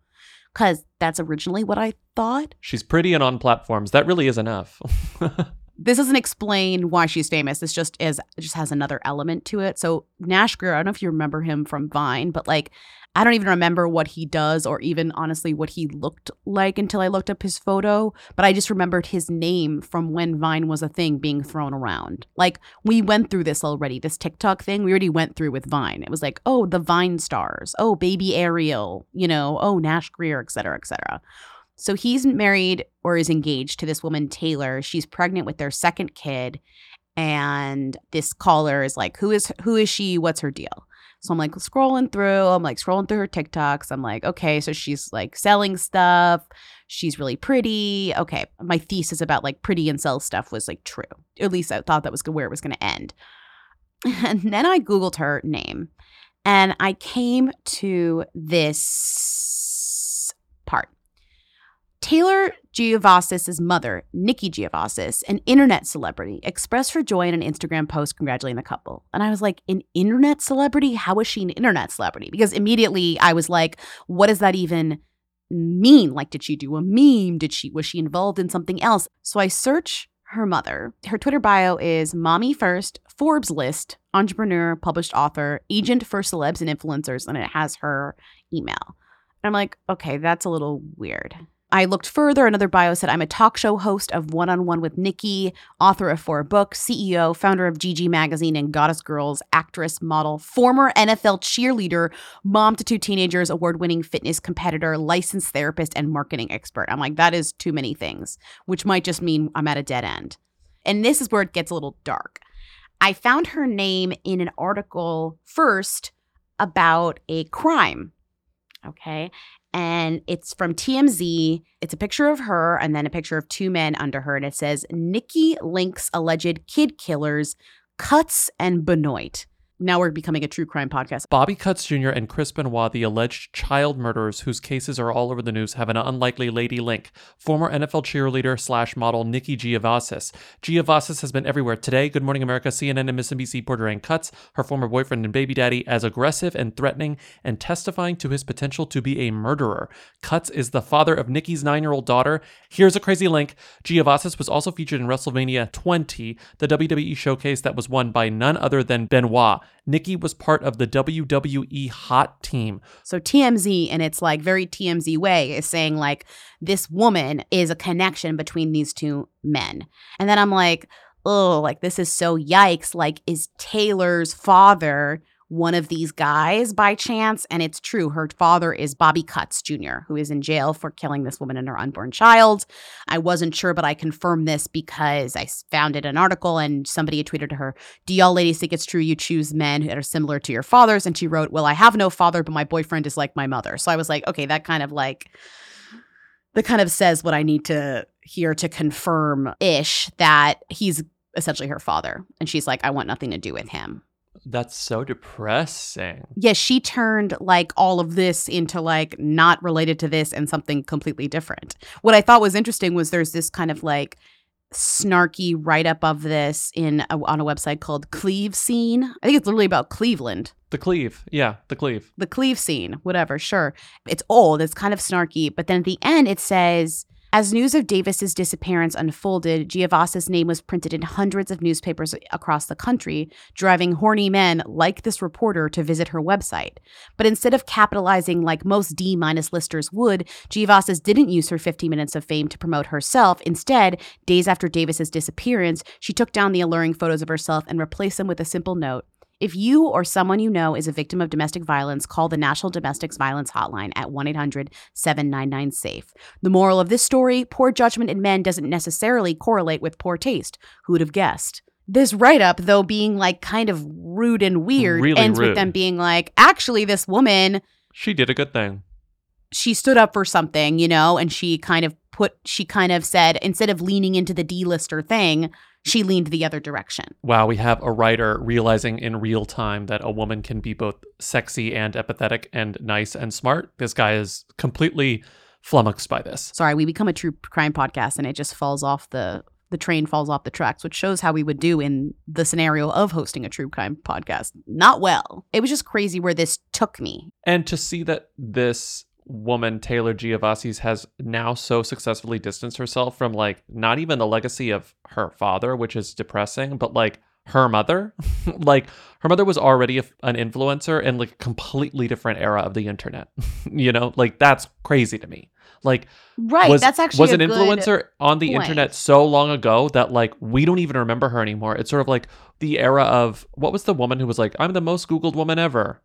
Cause that's originally what I thought. She's pretty and on platforms. That really is enough. <laughs> This doesn't explain why she's famous. This just is just has another element to it. So Nash Grier, I don't know if you remember him from Vine, but like I don't even remember what he does or even honestly what he looked like until I looked up his photo. But I just remembered his name from when Vine was a thing being thrown around. Like we went through this already. This TikTok thing we already went through with Vine. It was like, oh, the Vine stars. Oh, baby Ariel. You know, oh, Nash Grier, et cetera, et cetera. So he's married or is engaged to this woman, Taylor. She's pregnant with their second kid. And this caller is like, Who is who is she? What's her deal? So I'm like scrolling through, I'm like scrolling through her TikToks. I'm like, okay, so she's like selling stuff. She's really pretty. Okay. My thesis about like pretty and sell stuff was like true. At least I thought that was where it was going to end. <laughs> And then I Googled her name and I came to this part. Taylor Giavasis' mother, Nikki Giavasis, an internet celebrity, expressed her joy in an Instagram post congratulating the couple. And I was like, an internet celebrity? How is she an internet celebrity? Because immediately I was like, what does that even mean? Like, did she do a meme? Did she was she involved in something else? So I search her mother. Her Twitter bio is mommy first, Forbes list, entrepreneur, published author, agent for celebs and influencers, and it has her email. And I'm like, okay, that's a little weird. I looked further. Another bio said, I'm a talk show host of One on One with Nikki, author of four books, CEO, founder of GG Magazine and Goddess Girls, actress, model, former NFL cheerleader, mom to two teenagers, award winning fitness competitor, licensed therapist, and marketing expert. I'm like, that is too many things, which might just mean I'm at a dead end. And this is where it gets a little dark. I found her name in an article first about a crime. Okay and it's from TMZ. It's a picture of her and then a picture of two men under her, and it says Nikki links alleged kid killers, Cutts and Benoit. Now we're becoming a true crime podcast. Bobby Cutts Jr. and Chris Benoit, the alleged child murderers whose cases are all over the news, have an unlikely lady link. Former NFL cheerleader slash model Nikki Giavasis. Giavasis has been everywhere today. Good Morning America, CNN, and MSNBC portraying Cutts, her former boyfriend and baby daddy, as aggressive and threatening and testifying to his potential to be a murderer. Cutts is the father of Nikki's nine year old daughter. Here's a crazy link. Giavasis was also featured in WrestleMania 20, the WWE showcase that was won by none other than Benoit. Nikki was part of the WWE Hot Team. So TMZ, in its like very TMZ way, is saying like this woman is a connection between these two men. And then I'm like, oh, like this is so yikes. Like, is Taylor's father one of these guys by chance? And it's true. Her father is Bobby Cutts Jr., who is in jail for killing this woman and her unborn child. I wasn't sure, but I confirmed this because I found it an article and somebody had tweeted to her, Do y'all ladies think it's true you choose men that are similar to your fathers? And she wrote, Well, I have no father, but my boyfriend is like my mother. So I was like, okay, that kind of like that kind of says what I need to hear to confirm ish that he's essentially her father. And she's like, I want nothing to do with him. That's so depressing. Yeah, she turned like all of this into like not related to this and something completely different. What I thought was interesting was there's this kind of like snarky write up of this in a, on a website called Cleve Scene. I think it's literally about Cleveland. The Cleve, Yeah, the Cleve. The Cleve Scene, whatever, sure. It's old, it's kind of snarky, but then at the end it says as news of Davis's disappearance unfolded, Giavasis' name was printed in hundreds of newspapers across the country, driving horny men like this reporter to visit her website. But instead of capitalizing like most D minus listers would, Giavasis didn't use her 50 minutes of fame to promote herself. Instead, days after Davis's disappearance, she took down the alluring photos of herself and replaced them with a simple note if you or someone you know is a victim of domestic violence, call the National Domestic Violence Hotline at 1 800 799 SAFE. The moral of this story poor judgment in men doesn't necessarily correlate with poor taste. Who would have guessed? This write up, though, being like kind of rude and weird, Really ends rude. with them being like, actually, this woman She did a good thing. she stood up for something, you know, and she kind of put she kind of said instead of leaning into the D-lister thing, she leaned the other direction. Wow, we have a writer realizing in real time that a woman can be both sexy and empathetic and nice and smart. This guy is completely flummoxed by this. Sorry, we become a true crime podcast and it just falls off the the train falls off the tracks, which shows how we would do in the scenario of hosting a true crime podcast. Not well. It was just crazy where this took me. And to see that this woman, Taylor Giavasis, has now so successfully distanced herself from like not even the legacy of her father, which is depressing, but like her mother. <laughs> like her mother was already a, an influencer in like a completely different era of the internet. <laughs> you know, like that's crazy to me. Like Right, was, that's actually was an influencer on the point. internet so long ago that like we don't even remember her anymore. It's sort of like the era of what was the woman who was like, I'm the most Googled woman ever.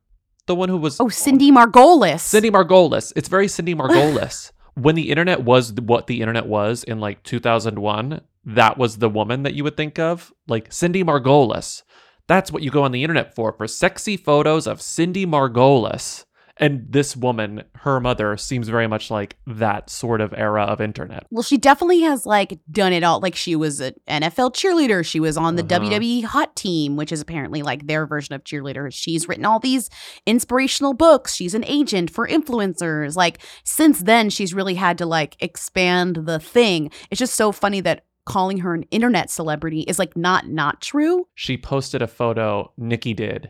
The one who was Oh, Cindy Margolis. Cindy Margolis. It's very Cindy Margolis. <laughs> when the internet was what the internet was in like 2001, that was the woman that you would think of, like Cindy Margolis. That's what you go on the internet for, for sexy photos of Cindy Margolis. And this woman, her mother, seems very much like that sort of era of internet. Well, she definitely has like done it all. Like she was an NFL cheerleader. She was on the Uh-huh. WWE Hot Team, which is apparently like their version of cheerleaders. She's written all these inspirational books. She's an agent for influencers. Like since then, she's really had to like expand the thing. It's just so funny that calling her an internet celebrity is like not not true. She posted a photo, Nikki did,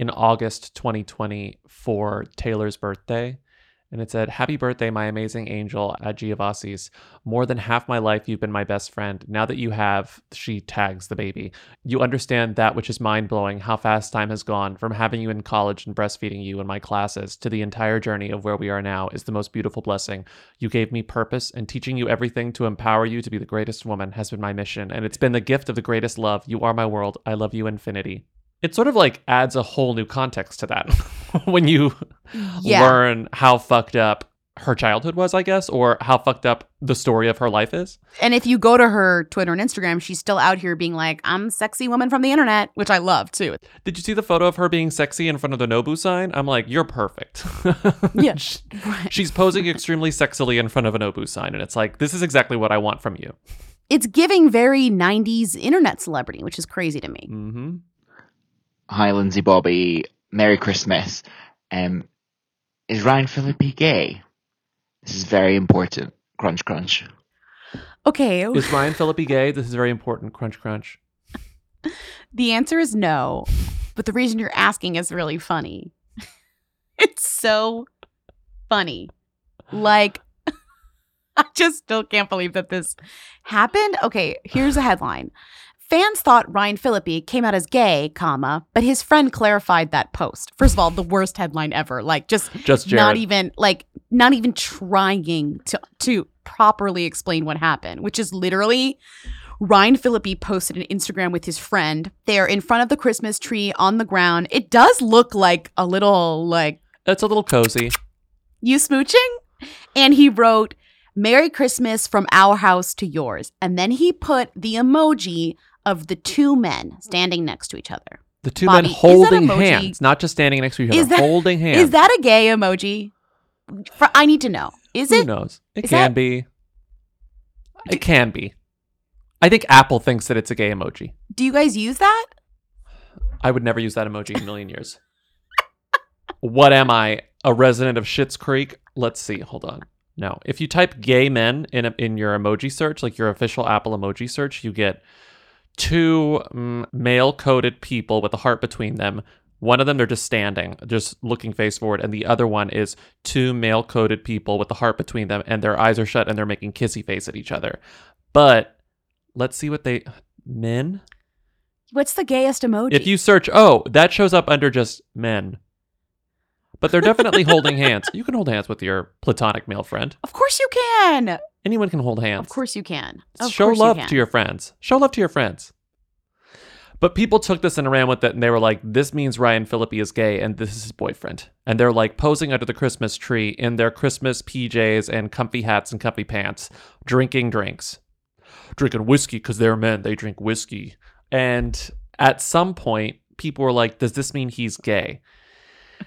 in August 2020 for Taylor's birthday. And it said, Happy birthday, my amazing angel at Giavasis. More than half my life, you've been my best friend. Now that you have, she tags the baby. You understand that which is mind blowing how fast time has gone from having you in college and breastfeeding you in my classes to the entire journey of where we are now is the most beautiful blessing. You gave me purpose, and teaching you everything to empower you to be the greatest woman has been my mission. And it's been the gift of the greatest love. You are my world. I love you infinity. It sort of like adds a whole new context to that <laughs> when you Yeah. learn how fucked up her childhood was, I guess, or how fucked up the story of her life is. And if you go to her Twitter and Instagram, she's still out here being like, I'm sexy woman from the internet, which I love too. Did you see the photo of her being sexy in front of the Nobu sign? I'm like, you're perfect. <laughs> Yeah. She's posing extremely sexily in front of a Nobu sign, and it's like, this is exactly what I want from you. It's giving very 90s internet celebrity, which is crazy to me. Mm-hmm. Hi, Lindsay Bobby. Merry Christmas. Um, is Ryan Phillippe gay? This is very important. Crunch, crunch. Okay. Is Ryan Phillippe gay? This is very important. Crunch, crunch. <laughs> The answer is no, but the reason you're asking is really funny. <laughs> it's so funny. Like, <laughs> I just still can't believe that this happened. Okay, here's a headline. Fans thought Ryan Phillippe came out as gay, comma, but his friend clarified that post. First of all, the worst headline ever. Like just, <laughs> Just not even like not even trying to to properly explain what happened, which is literally Ryan Phillippe posted an Instagram with his friend. They're in front of the Christmas tree on the ground. It does look like a little like It's a little cozy. you smooching? And he wrote, Merry Christmas from our house to yours. And then he put the emoji of the two men standing next to each other. The two Bobby, men holding hands, not just standing next to each other, Is that, holding hands. Is that a gay emoji? For, I need to know. Is Who it? Who knows? It can that- be. It can be. I think Apple thinks that it's a gay emoji. Do you guys use that? I would never use that emoji in a million years. what am I? A resident of Schitt's Creek? Let's see. Hold on. No. If you type gay men in a, in your emoji search, like your official Apple emoji search, you get two mm, male coded people with a heart between them. One of them they're just standing, just looking face forward, and the other one is two male coded people with a heart between them, and their eyes are shut and they're making kissy face at each other. But let's see what they men. What's the gayest emoji? If you search, oh, that shows up under just men. But they're definitely holding hands. You can hold hands with your platonic male friend. of course you can. Anyone can hold hands. Of course you can. Of Show love can. to your friends. Show love to your friends. But people took this and ran with it, and they were like, "This means Ryan Phillippe is gay, and this is his boyfriend." And they're like posing under the Christmas tree in their Christmas PJs and comfy hats and comfy pants, drinking drinks, drinking whiskey because they're men. They drink whiskey. And at some point, people were like, "Does this mean he's gay?"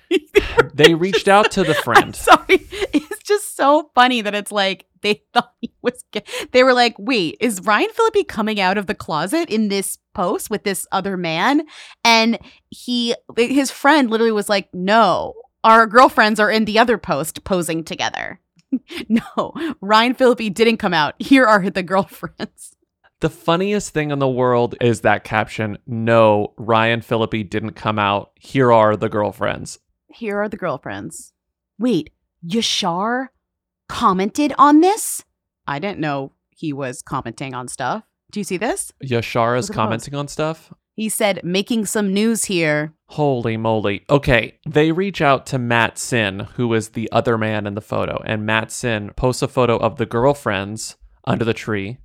<laughs> they reached out to the friend. Sorry, it's just so funny that it's like they thought he was. Gay. They were like, "Wait, is Ryan Phillippe coming out of the closet in this post with this other man?" And he, his friend, literally was like, "No, our girlfriends are in the other post posing together." <laughs> no, Ryan Phillippe didn't come out. Here are the girlfriends. The funniest thing in the world is that caption No, Ryan Phillippe didn't come out. Here are the girlfriends. Here are the girlfriends. Wait, Yashar commented on this? I didn't know he was commenting on stuff. Do you see this? Yashar is commenting on stuff. He said, making some news here. Holy moly. Okay, they reach out to Matt Sin, who is the other man in the photo, and Matt Sin posts a photo of the girlfriends under the tree.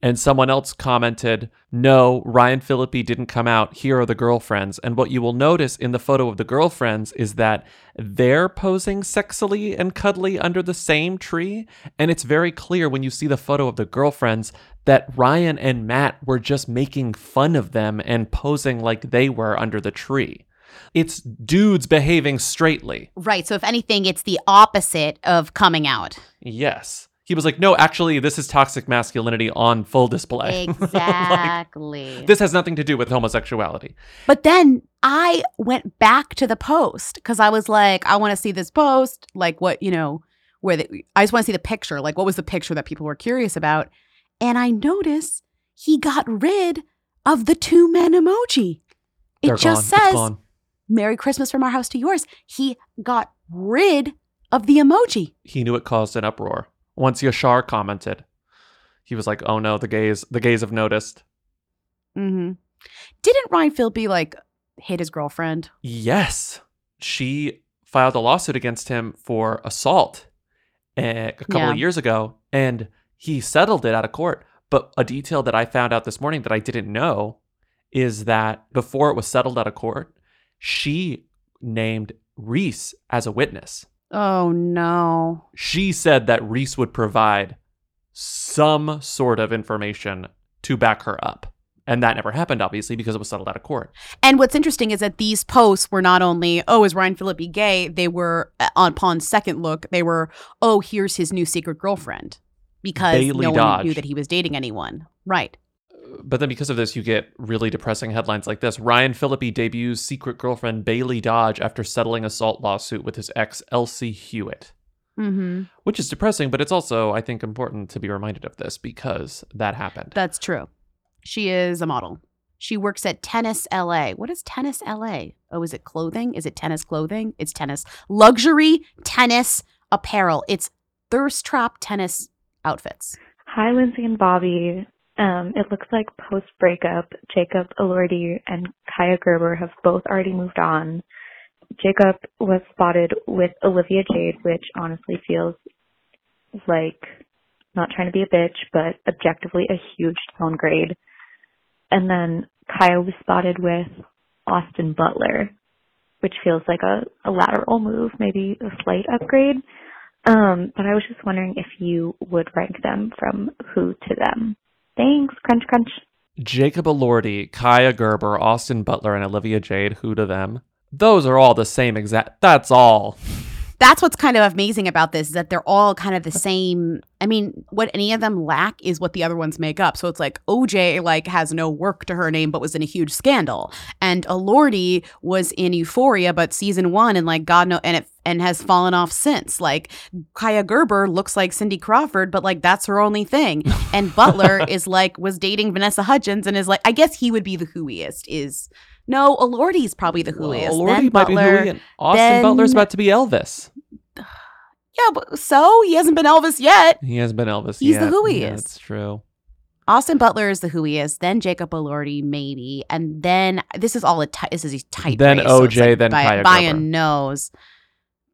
And someone else commented, No, Ryan Phillippe didn't come out. Here are the girlfriends. And what you will notice in the photo of the girlfriends is that they're posing sexily and cuddly under the same tree. And it's very clear when you see the photo of the girlfriends that Ryan and Matt were just making fun of them and posing like they were under the tree. It's dudes behaving straightly. Right. So, if anything, it's the opposite of coming out. Yes. He was like, no, actually, this is toxic masculinity on full display. <laughs> Exactly. this has nothing to do with homosexuality. But then I went back to the post because I was like, I want to see this post. Like, what, you know, where the, I just want to see the picture. Like, what was the picture that people were curious about? And I notice he got rid of the two men emoji. It They're just gone. Says. Merry Christmas from our house to yours. He got rid of the emoji. He knew it caused an uproar. Once Yashar commented, he was like, oh no, the gays, the gays have noticed. Mm-hmm. Didn't Ryan Philby like hit his girlfriend? Yes. She filed a lawsuit against him for assault eh, a couple Yeah. of years ago, and he settled it out of court. But a detail that I found out this morning that I didn't know is that before it was settled out of court, she named Reese as a witness. Oh no. She said that Reese would provide some sort of information to back her up. And that never happened, obviously, because it was settled out of court. And what's interesting is that these posts were not only, oh, is Ryan Phillippe gay? They were, uh, on upon second look, they were, oh, here's his new secret girlfriend. Because Bailey no one Dodge. knew that he was dating anyone. Right. But then because of this, you get really depressing headlines like this Ryan Phillippe debuts secret girlfriend Bailey Dodge after settling assault lawsuit with his ex, Elsie Hewitt. Mm-hmm. Which is depressing, but it's also, I think, important to be reminded of this because that happened. That's true. She is a model. She works at Tennis LA. What is Tennis LA? Oh, is it clothing? Is it tennis clothing? It's tennis. Luxury tennis apparel. It's thirst trap tennis outfits. Hi, Lindsay and Bobby. Um, it looks like post breakup, Jacob Elordi and Kaia Gerber have both already moved on. Jacob was spotted with Olivia Jade, which honestly feels like not trying to be a bitch, but objectively a huge downgrade. And then Kaia was spotted with Austin Butler, which feels like a, a lateral move, maybe a slight upgrade. Um, but I was just wondering if you would rank them from who to them. Thanks. Crunch, crunch. Jacob Elordi, Kaia Gerber, Austin Butler, and Olivia Jade, who to them? Those are all the same exact. That's all. <laughs> That's what's kind of amazing about this is that they're all kind of the same. I mean, what any of them lack is what the other ones make up. So it's like OJ like has no work to her name, but was in a huge scandal, and Elordi was in Euphoria, but season one, and like God know, and it and has fallen off since. Like Kaia Gerber looks like Cindy Crawford, but like that's her only thing. And Butler <laughs> is like was dating Vanessa Hudgens, and is like I guess he would be the whoiest. Is no, Elordi's probably the whoiest. Elordi then might Butler, be and Austin then- Butler's about to be Elvis. <sighs> Yeah, but so he hasn't been Elvis yet. He hasn't been Elvis He's yet. the whoiest. Yeah, that's true. Austin Butler is the who he is, then Jacob Elordi, maybe, and then this is all a ti- this is a tight. Then race, so OJ, like then by, Kaia by a nose.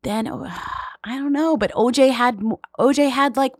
Then oh, <sighs> I don't know, but OJ had OJ had like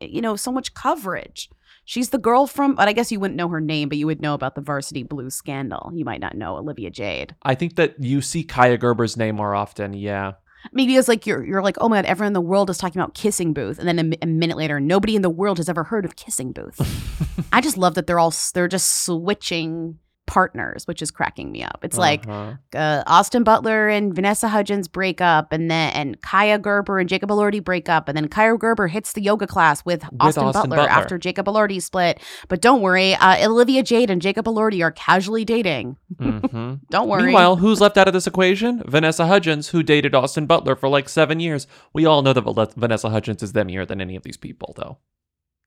you know so much coverage. She's the girl from, but I guess you wouldn't know her name, but you would know about the Varsity Blues scandal. You might not know Olivia Jade. I think that you see Kaia Gerber's name more often. Yeah. Maybe it's like you're you're like, oh my god, everyone in the world is talking about Kissing Booth, and then a, a minute later, nobody in the world has ever heard of Kissing Booth. <laughs> I just love that they're all they're just switching partners, which is cracking me up. It's like Uh-huh. uh, Austin Butler and Vanessa Hudgens break up, and then and Kaia Gerber and Jacob Elordi break up, and then Kaia Gerber hits the yoga class with, Austin, Austin Butler, Butler. after Jacob Elordi split. But don't worry, uh, Olivia Jade and Jacob Elordi are casually dating. Mhm. <laughs> Don't worry. Meanwhile, who's left out of this equation? Vanessa Hudgens, who dated Austin Butler for like seven years. We all know that Vanessa Hudgens is demier than any of these people, though.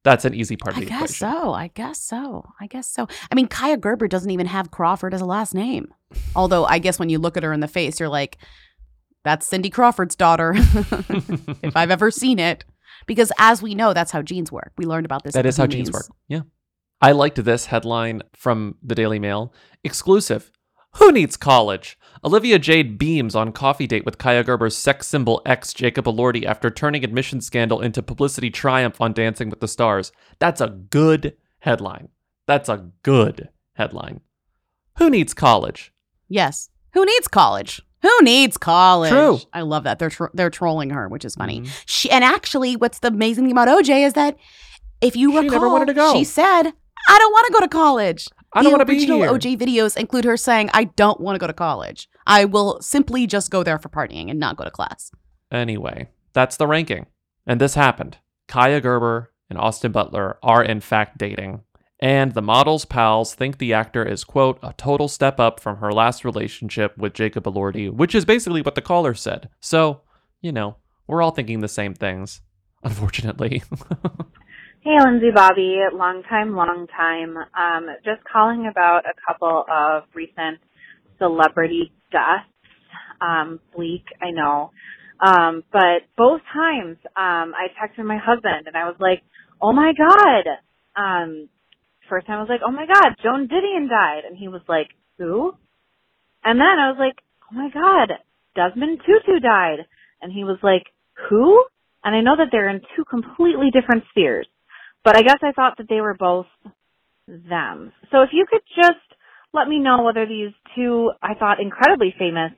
That's an easy part of I the guess equation. so. I guess so. I guess so. I mean, Kaia Gerber doesn't even have Crawford as a last name. Although I guess when you look at her in the face, you're like, that's Cindy Crawford's daughter, <laughs> if I've ever seen it. Because as we know, that's how genes work. We learned about this. That at is how genes work. Yeah. I liked this headline from the Daily Mail. Exclusive. Who needs college? Olivia Jade beams on coffee date with Kaia Gerber's sex symbol ex Jacob Elordi after turning admission scandal into publicity triumph on Dancing with the Stars. That's a good headline. That's a good headline. Who needs college? Yes. Who needs college? Who needs college? True. I love that. They're tro- they're trolling her, which is funny. Mhm. She and actually, what's the amazing thing about OJ is that if you She recall, never wanted to go. she said, "I don't want to go to college." I don't wanna be original here. OJ videos include her saying, "I don't want to go to college. I will simply just go there for partying and not go to class." Anyway, that's the ranking. And this happened. Kaia Gerber and Austin Butler are in fact dating. And the model's pals think the actor is, quote, a total step up from her last relationship with Jacob Elordi, which is basically what the caller said. So, you know, we're all thinking the same things, unfortunately. <laughs> Hey, Lindsay Bobby, long time, long time. Um, just calling about a couple of recent celebrity deaths. Um, bleak, I know. Um, but both times, um, I texted my husband and I was like, oh my god. Um, first time I was like, oh my god, Joan Didion died. And he was like, who? And then I was like, oh my god, Desmond Tutu died. And he was like, who? And I know that they're in two completely different spheres. But I guess I thought that they were both them. So if you could just let me know whether these two, I thought, incredibly famous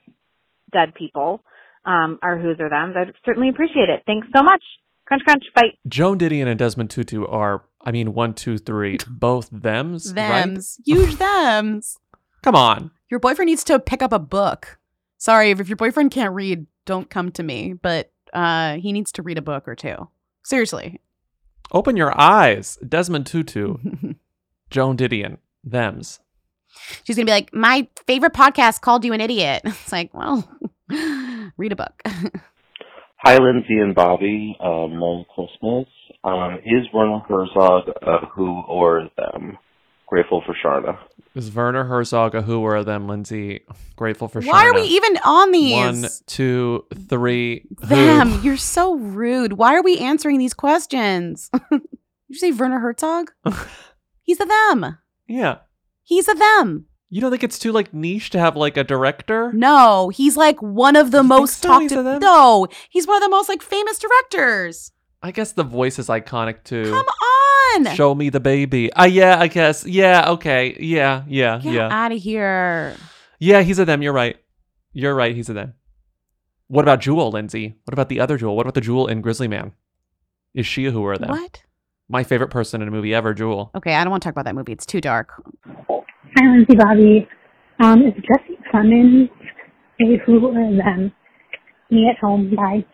dead people um, are who's or them, I'd certainly appreciate it. Thanks so much. Crunch, crunch. Bye. Joan Didion and Desmond Tutu are, I mean, one, two, three, <laughs> both thems, right? Thems, huge <laughs> thems. Come on. Your boyfriend needs to pick up a book. Sorry, if your boyfriend can't read, don't come to me. But uh, he needs to read a book or two. Seriously. Open your eyes. Desmond Tutu, <laughs> Joan Didion, thems. She's gonna be like, my favorite podcast called you an idiot. <laughs> It's like, well, <laughs> read a book. Hi, Lindsay and Bobby. Uh, Merry Christmas. Um, is Werner Herzog a who or them? Grateful for Sharna. Is Werner Herzog a who or a them, Lindsay? Grateful for Sharda. Why are we even on these? One, two, three. who? Them. You're so rude. Why are we answering these questions? <laughs> Did you say Werner Herzog? <laughs> He's a them. Yeah. He's a them. You don't think it's too like niche to have like a director? No, he's like one of the most so? talked to. No, he's one of the most like famous directors. I guess the voice is iconic too. Come on. Show me the baby. Ah, yeah, I guess. Yeah, okay. Yeah, yeah, Get yeah. out of here. Yeah, he's a them. You're right. You're right. He's a them. What about Jewel, Lindsay? What about the other Jewel? What about the Jewel in Grizzly Man? Is she a who or them? What? My favorite person in a movie ever, Jewel. Okay, I don't want to talk about that movie. It's too dark. Hi, Lindsay Bobby. Um, is Jesse Plemons a who or them? Me at home. Bye.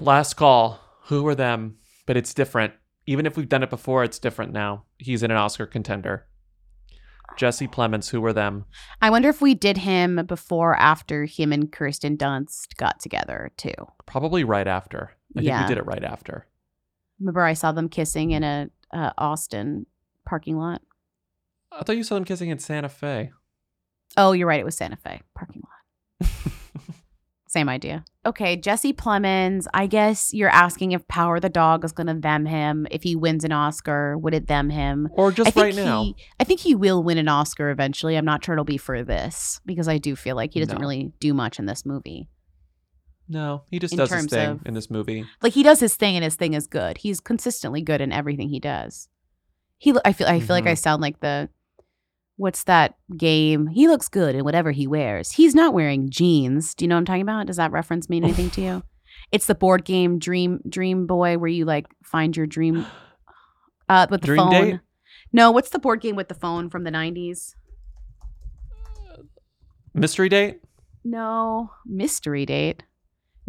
Last call. Who or them? But it's different. Even if we've done it before, it's different now. He's in an Oscar contender. Jesse Plemons, who were them? I wonder if we did him before or after him and Kirsten Dunst got together too. Probably right after. I think Yeah. we did it right after. Remember, I saw them kissing in a uh, Austin parking lot. I thought you saw them kissing in Santa Fe. Oh, you're right. It was Santa Fe parking lot. <laughs> Same idea. Okay, Jesse Plemons. I guess you're asking if Power the Dog is going to them him. If he wins an Oscar, would it them him? Or just right now. I think he will win an Oscar eventually. I'm not sure it'll be for this because I do feel like he doesn't No. really do much in this movie. No, he just In does his thing of- in this movie. Like he does his thing and his thing is good. He's consistently good in everything he does. He I feel I feel like I Mhm. sound like the what's that game? He looks good in whatever he wears. He's not wearing jeans. Do you know what I'm talking about? Does that reference mean anything to you? It's the board game Dream Dream Boy where you like find your dream <gasps> uh with the Dream phone. Date? No, what's the board game with the phone from the 90s? Mystery date? No, mystery date.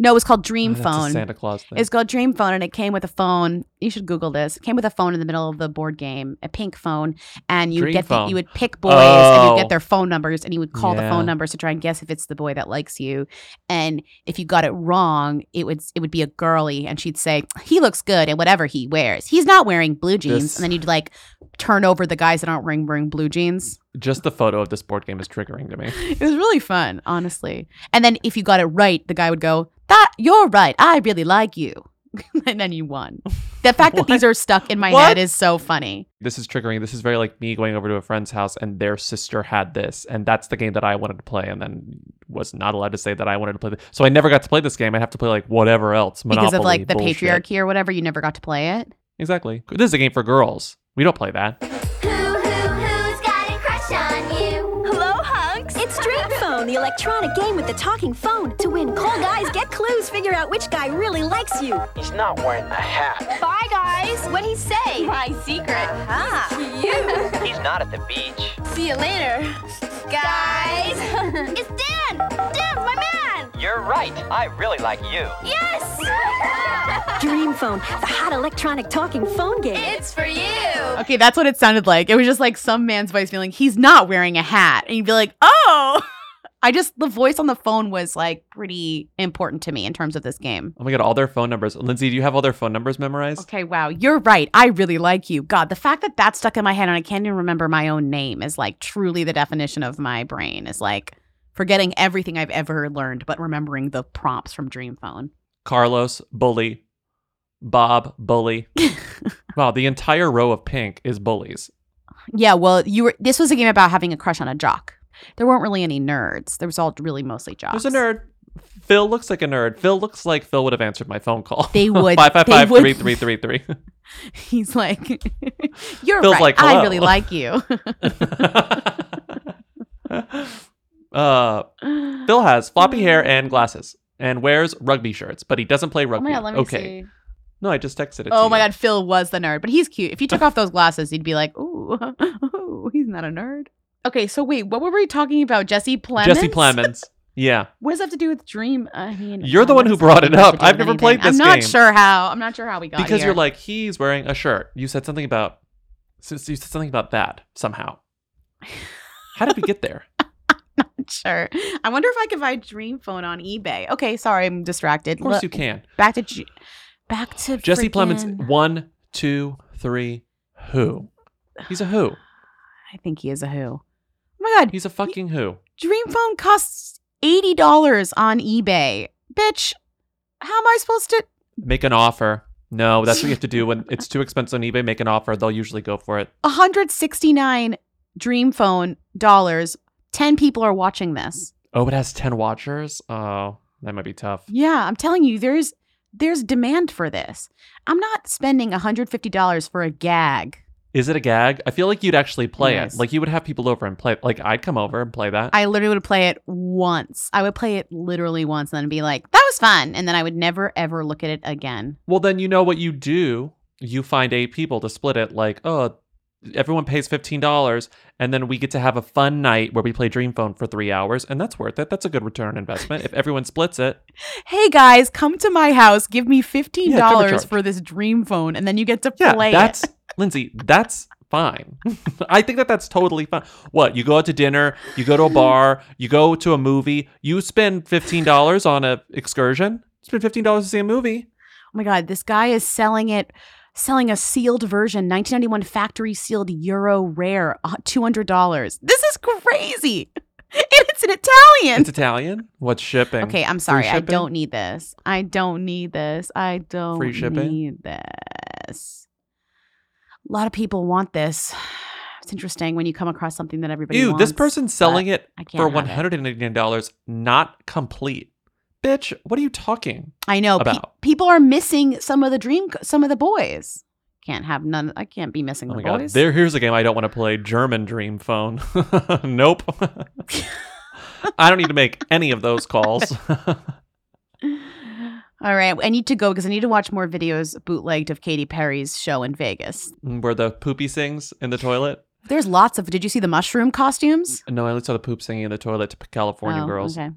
No, it was called Dream Oh, that's a Phone. Santa Claus thing. It's called Dream Phone, and it came with a phone. You should Google this. It came with a phone in the middle of the board game, a pink phone, and you would get the, you would pick boys, and Oh. you'd get their phone numbers, and you would call the phone numbers to try and guess if it's the boy that likes you. And if you got it wrong, it would it would be a girly, and she'd say he looks good in whatever he wears. He's not wearing blue jeans, This- and then you'd like turn over the guys that aren't wearing wearing blue jeans. Just the photo of this board game is triggering to me. <laughs> It was really fun, honestly. And then if you got it right, the guy would go, "That you're right. I really like you." <laughs> and then you won. The fact that these are stuck in my What? head is so funny. This is triggering. This is very like me going over to a friend's house and their sister had this, and that's the game that I wanted to play, and then was not allowed to say that I wanted to play. This. So I never got to play this game. I'd have to play like whatever else, Monopoly, because of like the bullshit. patriarchy or whatever, you never got to play it. Exactly. This is a game for girls. We don't play that. Electronic game with the talking phone. To win, call guys, get clues, figure out which guy really likes you. He's not wearing a hat. Bye, guys. What'd he say? My secret. Ah, you. <laughs> He's not at the beach. See you later, guys. <laughs> it's Dan. Dan, my man. You're right. I really like you. Yes. <laughs> Dream Phone, the hot electronic talking phone game. It's for you. Okay, that's what it sounded like. It was just like some man's voice being like, "He's not wearing a hat," and you'd be like, "Oh." I just the voice on the phone was like pretty important to me in terms of this game. Oh my god, all their phone numbers. Lindsay, do you have all their phone numbers memorized? Okay, wow, you're right. I really like you. God, the fact that that stuck in my head and I can't even remember my own name is like truly the definition of my brain. Is like forgetting everything I've ever learned, but remembering the prompts from Dream Phone. Carlos, bully. Bob, bully. <laughs> wow, the entire row of pink is bullies. Yeah, well, you were. This was a game about having a crush on a jock. There weren't really any nerds. There was all really mostly jocks. There's a nerd. Phil looks like a nerd. Phil looks like Phil would have answered my phone call. They <laughs> would. Five five five three <laughs> three three three. He's like, <laughs> you're Phil's right. like, I really like you. Uh, Phil has floppy hair and glasses and wears rugby shirts, but he doesn't play oh rugby. my god, let me okay. see. No, I just texted it. Oh you. my god, Phil was the nerd, but he's cute. If you took off those glasses, you'd be like, ooh, ooh, he's not a nerd. Okay, so wait, what were we talking about? Jesse Plemons? Jesse Plemons. Yeah. <laughs> What does that have to do with Dream? I mean, You're the one who brought it up. I've never played anything? this I'm not game. sure how. I'm not sure how we got there. because here. you're like he's wearing a shirt. You said something about you said something about that somehow. How did we get there? <laughs> Not sure. I wonder if I could buy Dream Phone on eBay. Okay, sorry, I'm distracted. Of course Look, you can. Back to G- back to Jesse freaking- Plemons. One, two, three. Who? He's a who. <sighs> I think he is a who. Oh my god, He's a fucking who. Dream Phone costs eighty dollars on eBay. Bitch, how am I supposed to? Make an offer. No, that's what you have to do when <laughs> it's too expensive on eBay. Make an offer. They'll usually go for it. 169 Dream Phone dollars. 10 people are watching this. Oh, it has ten watchers. Oh, that might be tough. Yeah, I'm telling you there's there's demand for this. I'm not spending $150 for a gag. Is it a gag? I feel like you'd actually play Yes. it. Like you would have people over and play. Like I'd come over and play that. I literally would play it once. I would play it literally once and then be like, "That was fun." And then I would never ever look at it again. Well, then you know what you do. You find eight people to split it. Like, oh, everyone pays fifteen dollars, and then we get to have a fun night where we play Dream Phone for three hours, and that's worth it. That's a good return investment if everyone splits it. <laughs> Hey guys, come to my house. Give me $15 Yeah, for this Dream Phone and then you get to Yeah, play that's it. Lindsay. That's fine. <laughs> I think that that's totally fine. What you go out to dinner, you go to a bar, you go to a movie, you spend fifteen dollars on a excursion. Spend fifteen dollars to see a movie. Oh my god, this guy is selling it selling a sealed version, 1991 factory sealed Euro rare, uh, $200. This is crazy. And <laughs> it's an Italian. It's Italian. What's shipping? Okay, I'm sorry. I don't need this. I don't need this. I don't Free shipping? need this. A lot of people want this. <sighs> It's interesting when you come across something that everybody Ew, wants. this person's selling it for one hundred and eighty nine dollars, not complete. Bitch, what are you talking? I know pe- people are missing some of the dream, some of the boys. Can't have none. I can't be missing Oh the my god, boys. there. Here's a game I don't want to play. German Dream Phone. <laughs> nope. <laughs> I don't need to make any of those calls. <laughs> All right, I need to go because I need to watch more videos bootlegged of Katy Perry's show in Vegas. Where the poopy sings in the toilet. There's lots of. Did you see the mushroom costumes? No, I only saw the poop singing in the toilet to California oh, girls. Okay.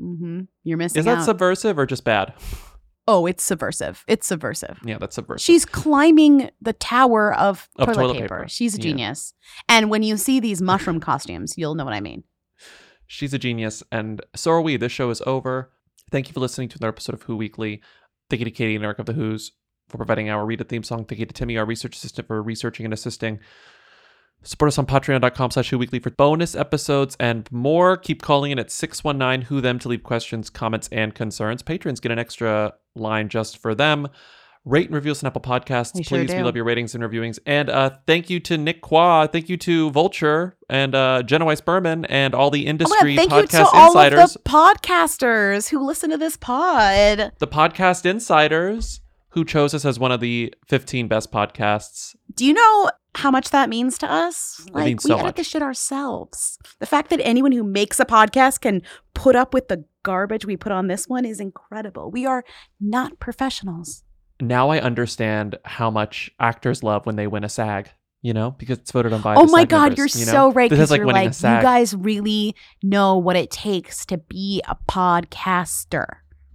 Mm-hmm. You're missing Is that out. subversive or just bad? <laughs> oh, it's subversive. It's subversive. Yeah, that's subversive. She's climbing the tower of, Of toilet, toilet paper. paper. She's a Yeah. genius. And when you see these mushroom costumes, you'll know what I mean. She's a genius, and so are we. This show is over. Thank you for listening to another episode of Who Weekly. Thank you to Katie and Eric of the Who's for providing our Read a theme song. Thank you to Timmy, our research assistant, for researching and assisting. Support us on patreon.com slash Who Weekly for bonus episodes and more. Keep calling in at 619 Who Them to leave questions, comments, and concerns. Patrons get an extra line just for them. Rate and review us on Apple Podcasts. We sure Please, we love your ratings and reviewings. And uh, thank you to Nick Quah. Thank you to Vulture and uh, Jenna Weiss Berman and all the Oh industry God, thank you podcast to all insiders. of the podcasters who listen to this pod. the podcast insiders who chose us as one of the 15 best podcasts. Do you know how much that means to us? Like means we so edit much. this shit ourselves. The fact that anyone who makes a podcast can put up with the garbage we put on this one is incredible. We are not professionals. Now I understand how much actors love when they win a SAG, you know, because it's voted on by oh my SAG god, members, you're you know? so right because like you're like you guys really know what it takes to be a podcaster,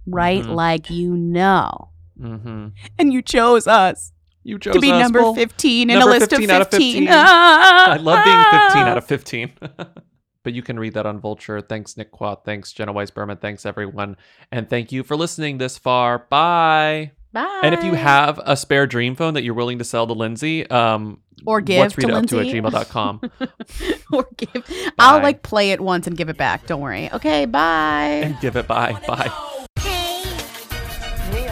right? Mhm. Like you know, mm-hmm. and you chose us. You chose to be us. number Well, 15 in a list 15 of out 15. 15. I love being 15 out of 15. <laughs> but you can read that on Vulture. Thanks, Nick Quah. Thanks, Jenna Weiss Berman. Thanks, everyone. And thank you for listening this far. Bye. Bye. And if you have a spare dream phone that you're willing to sell to Lindsay, um, Or give what's to read it up to at gmail.com. <laughs> or give, I'll like play it once and give it back. Don't worry. Okay, bye. and give it bye. Bye. Real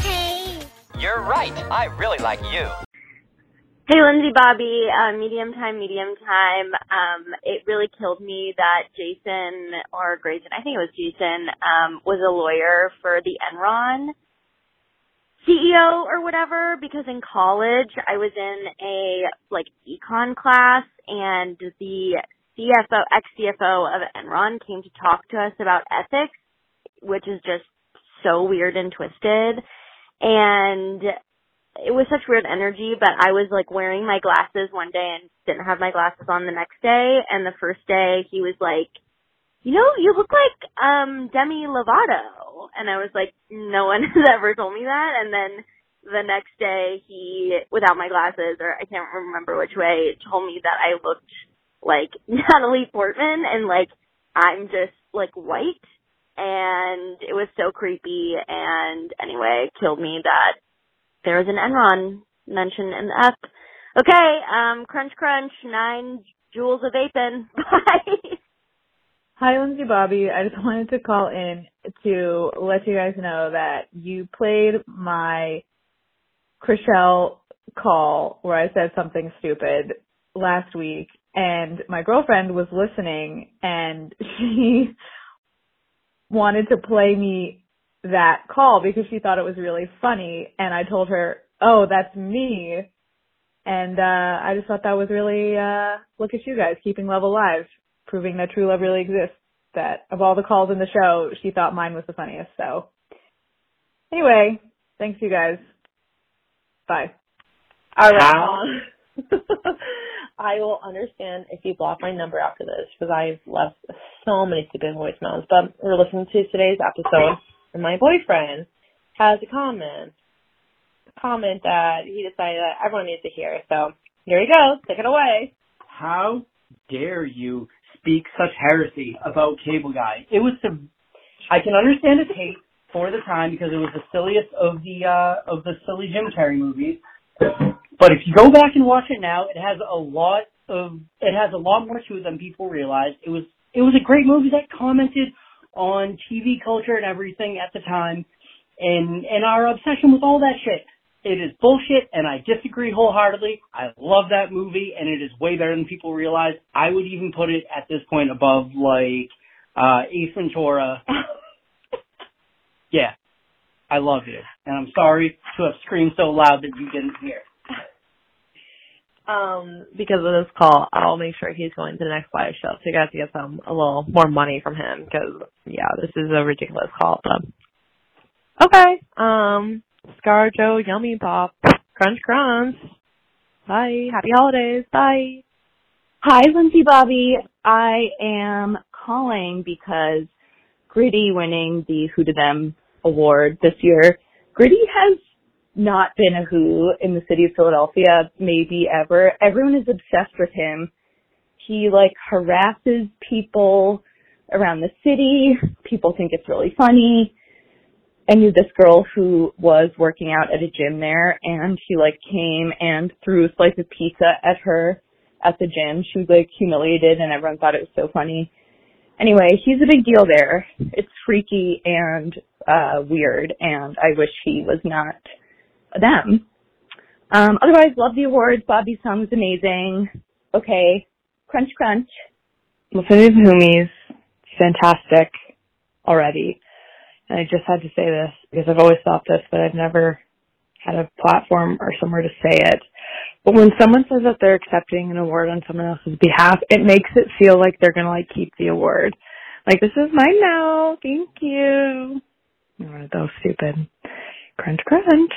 Hey. You're right. I really like you. Hey, Lindsay Bobby, uh, medium time, medium time. Um, it really killed me that Jason or Grayson, I think it was Jason, um, was a lawyer for the Enron CEO or whatever because in college I was in a like econ class and the CFO, ex-CFO of Enron came to talk to us about ethics, which is just so weird and twisted. And it was such weird energy, but I was like wearing my glasses one day and didn't have my glasses on the next day. And the first day he was like, you know, you look like, um, Demi Lovato. And I was like, no one <laughs> has ever told me that. And then the next day he, without my glasses, or I can't remember which way, told me that I looked like <laughs> Natalie Portman and like, I'm just like white. And it was so creepy. And anyway, killed me that there was an Enron mention in the app. Okay, um, crunch crunch, nine joules of vaping. <laughs> Bye. Hi, Lindsay Bobby. I just wanted to call in to let you guys know that you played my Chrishell call where I said something stupid last week and my girlfriend was listening and <laughs> she wanted to play me that call because she thought it was really funny and I told her, "Oh, that's me." And uh I just thought that was really uh look at you guys keeping love alive, proving that true love really exists. That of all the calls in the show, she thought mine was the funniest. So anyway, thanks you guys. Bye. All right. <laughs> I will understand if you block my number after this because I've left so many stupid voicemails. But we're listening to today's episode, and my boyfriend has a comment, a comment that he decided that everyone needs to hear. So here he goes. Take it away. How dare you speak such heresy about Cable Guy? It was the, I can understand its hate for the time because it was the silliest of the uh of the silly Jim Carrey movies. But if you go back and watch it now, it has a lot of it has a lot more to it than people realize. It was it was a great movie that commented on TV culture and everything at the time and and our obsession with all that shit. It is bullshit and I disagree wholeheartedly. I love that movie and it is way better than people realize. I would even put it at this point above like uh Ace Ventura. <laughs> yeah. I love you. And I'm sorry to have screamed so loud that you didn't hear. Um, because of this call, I'll make sure he's going to the next live show, so you guys get some a little more money from him. Because yeah, this is a ridiculous call. So okay, um, ScarJo Yummy Pop Crunch Crunch. Bye. Happy holidays. Bye. Hi, Lindsay Bobby. I am calling because Gritty winning the Who to Them award this year. Gritty has not been a Who in the city of Philadelphia, maybe ever. Everyone is obsessed with him. He like harasses people around the city. People think it's really funny. I knew this girl who was working out at a gym there and she like came and threw a slice of pizza at her at the gym. She was like humiliated and everyone thought it was so funny. Anyway, he's a big deal there. It's freaky and uh weird and I wish he was not them. Um otherwise love the awards. Bobby's song was amazing. Okay. Crunch crunch. Of Hoomies, fantastic already. And I just had to say this because I've always thought this, but I've never had a platform or somewhere to say it. But when someone says that they're accepting an award on someone else's behalf, it makes it feel like they're gonna like keep the award. Like this is mine now. Thank you. Oh, that was stupid. Crunch crunch.